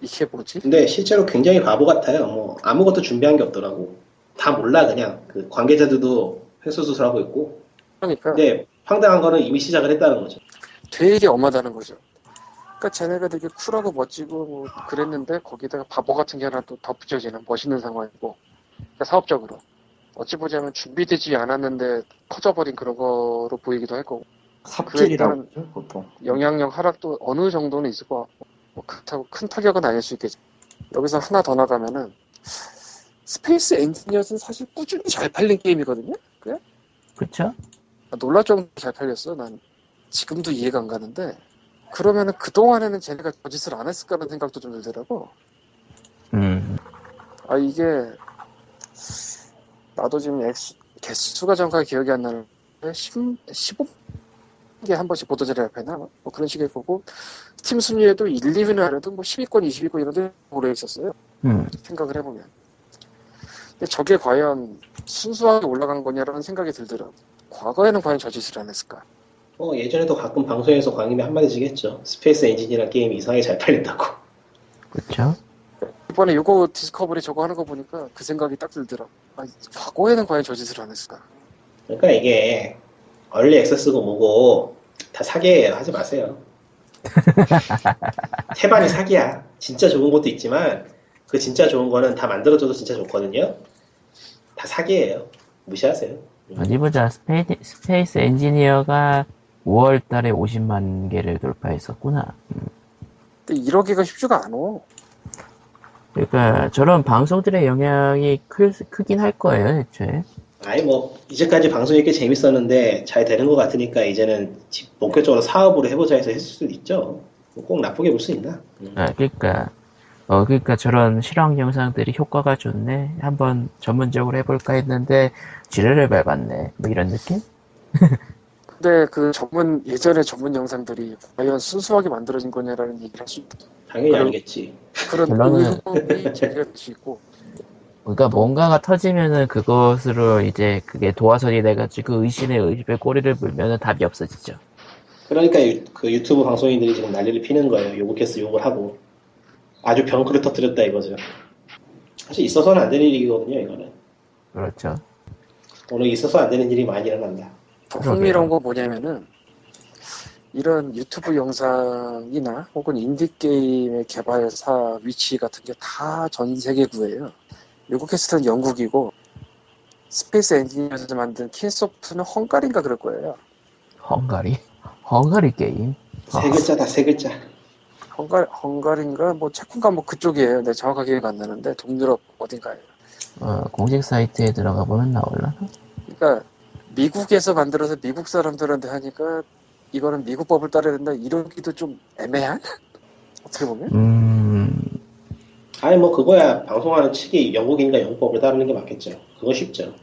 이게 뭐지? 근데 실제로 굉장히 바보 같아요. 뭐 아무것도 준비한 게 없더라고. 다 몰라 그냥 그 관계자들도 횡수수술 하고 있고. 그러니까 근데 황당한 거는 이미 시작을 했다는 거죠. 되게 엄하다는 거죠. 그러니까 쟤네가 되게 쿨하고 멋지고 뭐 그랬는데 거기다가 바보 같은 게 하나 또 덧붙여지는 멋있는 상황이고 그러니까 사업적으로 어찌 보자면 준비되지 않았는데 커져버린 그런 거로 보이기도 할 거고 보통. 영향력 하락도 어느 정도는 있을 것 같고 뭐 그렇다고 큰 타격은 아닐 수 있겠죠. 여기서 하나 더 나가면은 스페이스 엔지니어는 사실 꾸준히 잘 팔린 게임이거든요. 그래? 그쵸? 아, 놀랄 정도로 잘 팔렸어. 난 지금도 이해가 안 가는데 그러면은 그 동안에는 쟤네가 거짓을 안 했을까라는 생각도 좀 들더라고. 음, 아 이게 나도 지금 액수, 개수가 정확하게 기억이 안 나는데 10, 15개 한 번씩 보도자료 앞에나 뭐 그런 식의 거고 스팀 순위에도 1, 2위는 아니어도 뭐 10위권, 20위권 이런 데 오래 있었어요. 음, 생각을 해보면. 근데 저게 과연 순수하게 올라간 거냐라는 생각이 들더라고. 과거에는 과연 저 짓을 안 했을까? 어, 예전에도 가끔 방송에서 광님이 한마디씩 했죠. 스페이스 엔진이라는 게임이 이상하게 잘 팔린다고. 그쵸? 이번에 요그디스커버리 저거 하는 거 보니까 그 생각이 딱 들더라고. 아, 과거에는 과연 저 짓을 안 했을까? 그러니까 이게 early access고 뭐고 다 사기예요. 하지 마세요. 태반이 사기야. 진짜 좋은 것도 있지만 그 진짜 좋은 거는 다 만들어줘도 진짜 좋거든요. 다 사기예요. 무시하세요. 어디 보자. 스페이, 스페이스 엔지니어가 5월 달에 50만 개를 돌파했었구나. 근데 1억이가 쉽지가 않아. 그러니까 저런 방송들의 영향이 크, 크긴 할 거예요, 애초에. 아니 뭐 이제까지 방송이 꽤 재밌었는데 잘 되는 것 같으니까 이제는 지- 본격적으로 사업으로 해보자 해서 했을 수도 있죠. 뭐꼭 나쁘게 볼 수 있나? 음. 아, 그러니까 어 그러니까 저런 실황 영상들이 효과가 좋네. 한번 전문적으로 해볼까 했는데 지뢰를 밟았네. 뭐 이런 느낌? 근데 그 전문 예전에 전문 영상들이 과연 순수하게 만들어진 거냐라는 얘기를 할 수 있다. 당연히 그럼- 아니겠지. 그런 물론은- 의혹이 제기가 될수 있고 그러니까 뭔가가 터지면은 그것으로 이제 그게 도화선이 돼가지고 의심의 의심의 꼬리를 물면은 답이 없어지죠. 그러니까 유, 그 유튜브 방송인들이 지금 난리를 피는 거예요. 요구캐스 욕을 하고 아주 병크를 터뜨렸다 이거죠. 사실 있어서는 안 되는 일이거든요. 이거는 그렇죠. 오늘 있어서 안 되는 일이 많이 일어난다. 더. 흥미로운 건 뭐냐면은 이런 유튜브 영상이나 혹은 인디게임의 개발사 위치 같은 게 다 전 세계구예요. 요그캐스트는 영국이고 스페이스 엔지니어에서 만든 킨소프트는 헝가리인가 그럴 거예요. 헝가리? 헝가리 게임? 세 글자다 세 글자. 헝가, 헝가리인가 뭐 체코인가 뭐 그쪽이에요. 내가 정확하게 기억이 안 나는데 동유럽 어딘가예요. 어, 공식 사이트에 들어가 보면 나올라? 그러니까 미국에서 만들어서 미국 사람들한테 하니까 이거는 미국 법을 따라야 된다 이러기도 좀 애매한? 어떻게 보면? 음, 아니 뭐 그거야 방송하는 측이 영국인과 영국법을 따르는 게 맞겠죠. 그거 쉽죠.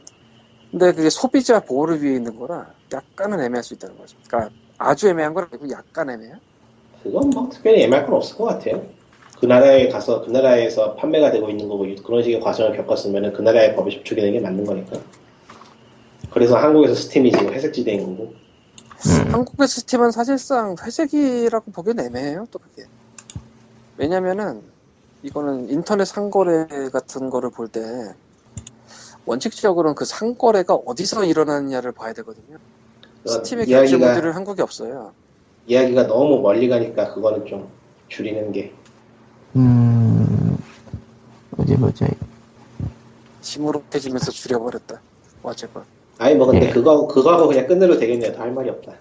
근데 그게 소비자 보호를 위해 있는 거라 약간은 애매할 수 있다는 거죠. 그러니까 아주 애매한 건 아니고 약간 애매해. 그건 뭐 특별히 애매할 건 없을 것 같아요. 그 나라에 가서 그 나라에서 판매가 되고 있는 거고 그런 식의 과정을 겪었으면 그 나라의 법에 접촉이 되는 게 맞는 거니까. 그래서 한국에서 스팀이 지금 회색지대인 거고. 음, 한국의 스팀은 사실상 회색이라고 보기엔 애매해요. 또 그게. 왜냐면은 이거는 인터넷 상거래 같은 거를 볼 때 원칙적으로는 그 상거래가 어디서 일어나느냐를 봐야 되거든요. 스팀의 결제 모듈은 한국에 없어요. 이야기가 너무 멀리 가니까 그거는 좀 줄이는 게 음, 어디 보자. 시무룩해지면서 줄여버렸다. 어쨌건. 아니 뭐 근데 예. 그거 그거하고 그냥 끝내도 되겠네요. 더 할 말이 없다.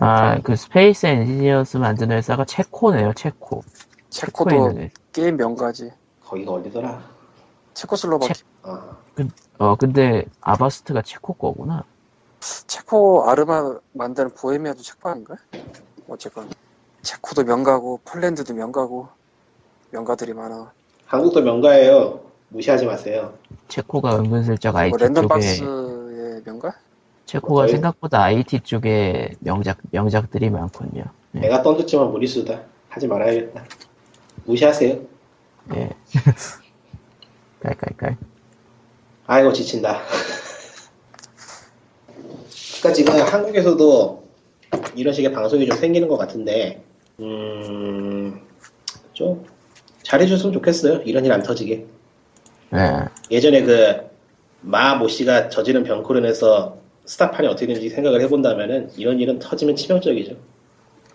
아, 그 스페이스 엔지니어스 만드는 회사가 체코네요, 체코. 체코도 게임 명가지. 거기가 어디더라? 체코슬로바키아. 아, 어, 근데 아바스트가 체코 거구나. 체코 아르마 만드는 보헤미아도 체코 아닌가? 어쨌건 체코도 명가고 폴란드도 명가고 명가들이 많아. 한국도 명가예요. 무시하지 마세요. 체코가 은근슬쩍 IT 뭐 쪽에, 랜덤박스의 명가? 체코가 거의- 생각보다 IT 쪽에 명작, 명작들이 많군요. 예. 내가 던졌지만 무리수다. 하지 말아야겠다. 무시하세요. 예. 깔깔깔. 아이고 지친다. 그러니까 지금 한국에서도 이런 식의 방송이 좀 생기는 것 같은데, 음, 좀 잘해줬으면 좋겠어요. 이런 일 안 터지게. 예. 예전에 그 마모 씨가 저지른 인해서 스타판이 어떻게 되는지 생각을 해본다면은 이런 일은 터지면 치명적이죠.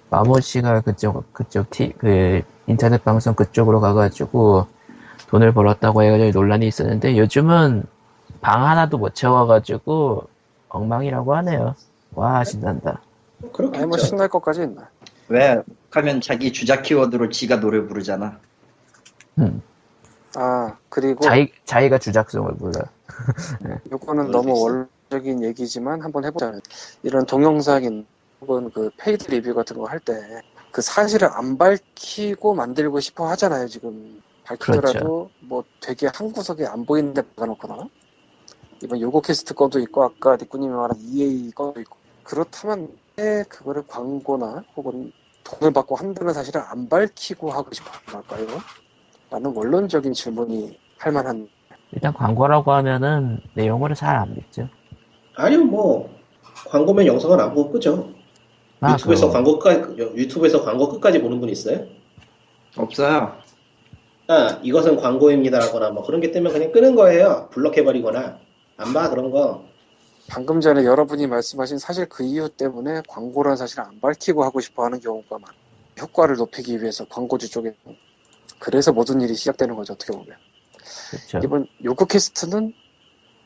마모 씨가 그쪽 그쪽 티, 그 인터넷 방송 그쪽으로 가가지고 돈을 벌었다고 해가지고 논란이 있었는데 요즘은 방 하나도 못 채워가지고 엉망이라고 하네요. 와 신난다. 그렇겠죠. 아니 뭐 신날 것까지 있나. 왜 하면 자기 주작 키워드로 지가 노래 부르잖아. 음. 아 그리고 자기 자기가 주작성을 불러. 요거는 그럴 너무. 원론적인 얘기지만 한번 해보자. 이런 동영상인 혹은 그 paid 리뷰 같은 거 할 때 그 사실을 안 밝히고 만들고 싶어 하잖아요. 지금 밝히더라도 그렇죠. 뭐 되게 한 구석에 안 보이는데 박아놓거나 이번 요그캐스트 건도 있고 아까 니꾸님이 말한 EA 건도 있고 그렇다면 왜 그거를 광고나 혹은 돈을 받고 한다는 사실을 안 밝히고 하고 싶어 할까요? 라는 원론적인 질문이 할 만한 일단 광고라고 하면은 내용을 잘 안 믿죠. 아니요 뭐 광고면 영상을 안 보고 끄죠. 아, 유튜브에서 그거. 광고 끝까지 유튜브에서 광고 끝까지 보는 분 있어요? 없어요. 아 이것은 광고입니다라거나 뭐 그런 게 뜨면 그냥 끄는 거예요. 블럭해버리거나 안 봐 그런 거. 방금 전에 여러분이 말씀하신 사실 그 이유 때문에 광고라는 사실을 안 밝히고 하고 싶어 하는 경우가 많아. 효과를 높이기 위해서 광고주 쪽에. 그래서 모든 일이 시작되는 거죠, 어떻게 보면. 그렇죠. 이번 요크 캐스트는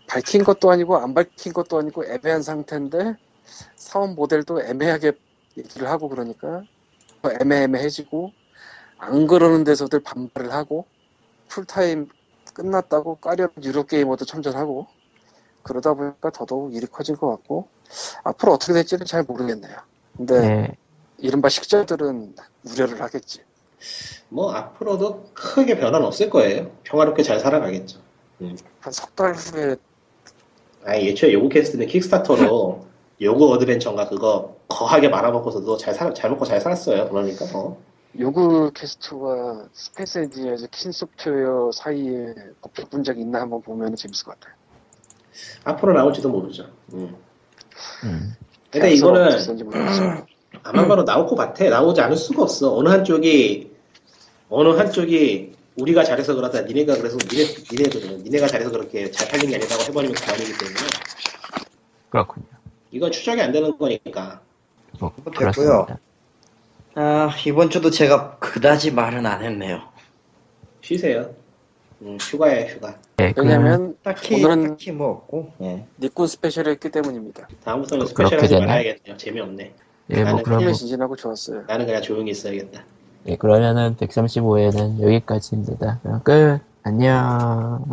밝힌 것도 아니고 안 밝힌 것도 아니고 애매한 상태인데 사원 모델도 애매하게 얘기를 하고 그러니까 더 애매애매해지고 안 그러는 데서들 반발을 하고 풀타임 끝났다고 까련 유로게이머도 참전하고 그러다 보니까 더더욱 일이 커질 것 같고 앞으로 어떻게 될지는 잘 모르겠네요. 근데 네. 이른바 식자들은 우려를 하겠지. 뭐 앞으로도 크게 변화는 없을 거예요. 평화롭게 잘 살아가겠죠. 한석 달 후에 아니 예초에 요구 캐스트는 킥스타터로 요구 어드벤처인가 그거 거하게 말아먹고서도 잘, 살, 잘 먹고 잘 살았어요. 그러니까 뭐 Yogscast와 Space Engineers Keen Software 사이에 법적 분쟁이 있나 한번 보면 재밌을 것 같아요. 앞으로 나올지도 모르죠. 음. 음. 근데 이거는 어떻게 쓰는지 모르겠어요. 아마 바로 나올 것 같아. 나오지 않을 수가 없어. 어느 한쪽이 어느 한쪽이 우리가 잘해서 그렇다. 니네가 그래서 니네 니네들은 니네가 잘해서 그렇게 잘 팔린 게 아니라고 해버리면 그만이기 때문에 그렇군요. 이건 추적이 안 되는 거니까. 뭐, 됐고요. 아, 이번 주도 제가 그다지 말은 안 했네요. 쉬세요. 음, 휴가야 휴가. 네, 그- 왜냐면 딱히, 오늘은- 딱히 뭐 없고, 예. 니꾼 스페셜이 있기 때문입니다. 다음부터는 스페셜 하지 되나? 말아야겠네요. 재미없네. 예, 뭐 나는 그럼 흥미 진진하고 좋았어요. 나는 그냥 조용히 있어야겠다. 예, 그러면은 135회는 여기까지입니다. 그럼 끝. 안녕.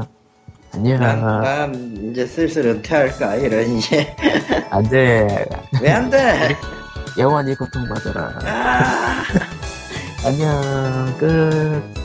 안녕. 난, 난 이제 슬슬 은퇴할까, 이런, 이제. 안 돼. 왜 안 돼? 영원히 고통받아라. 아! 안녕. 끝. 네.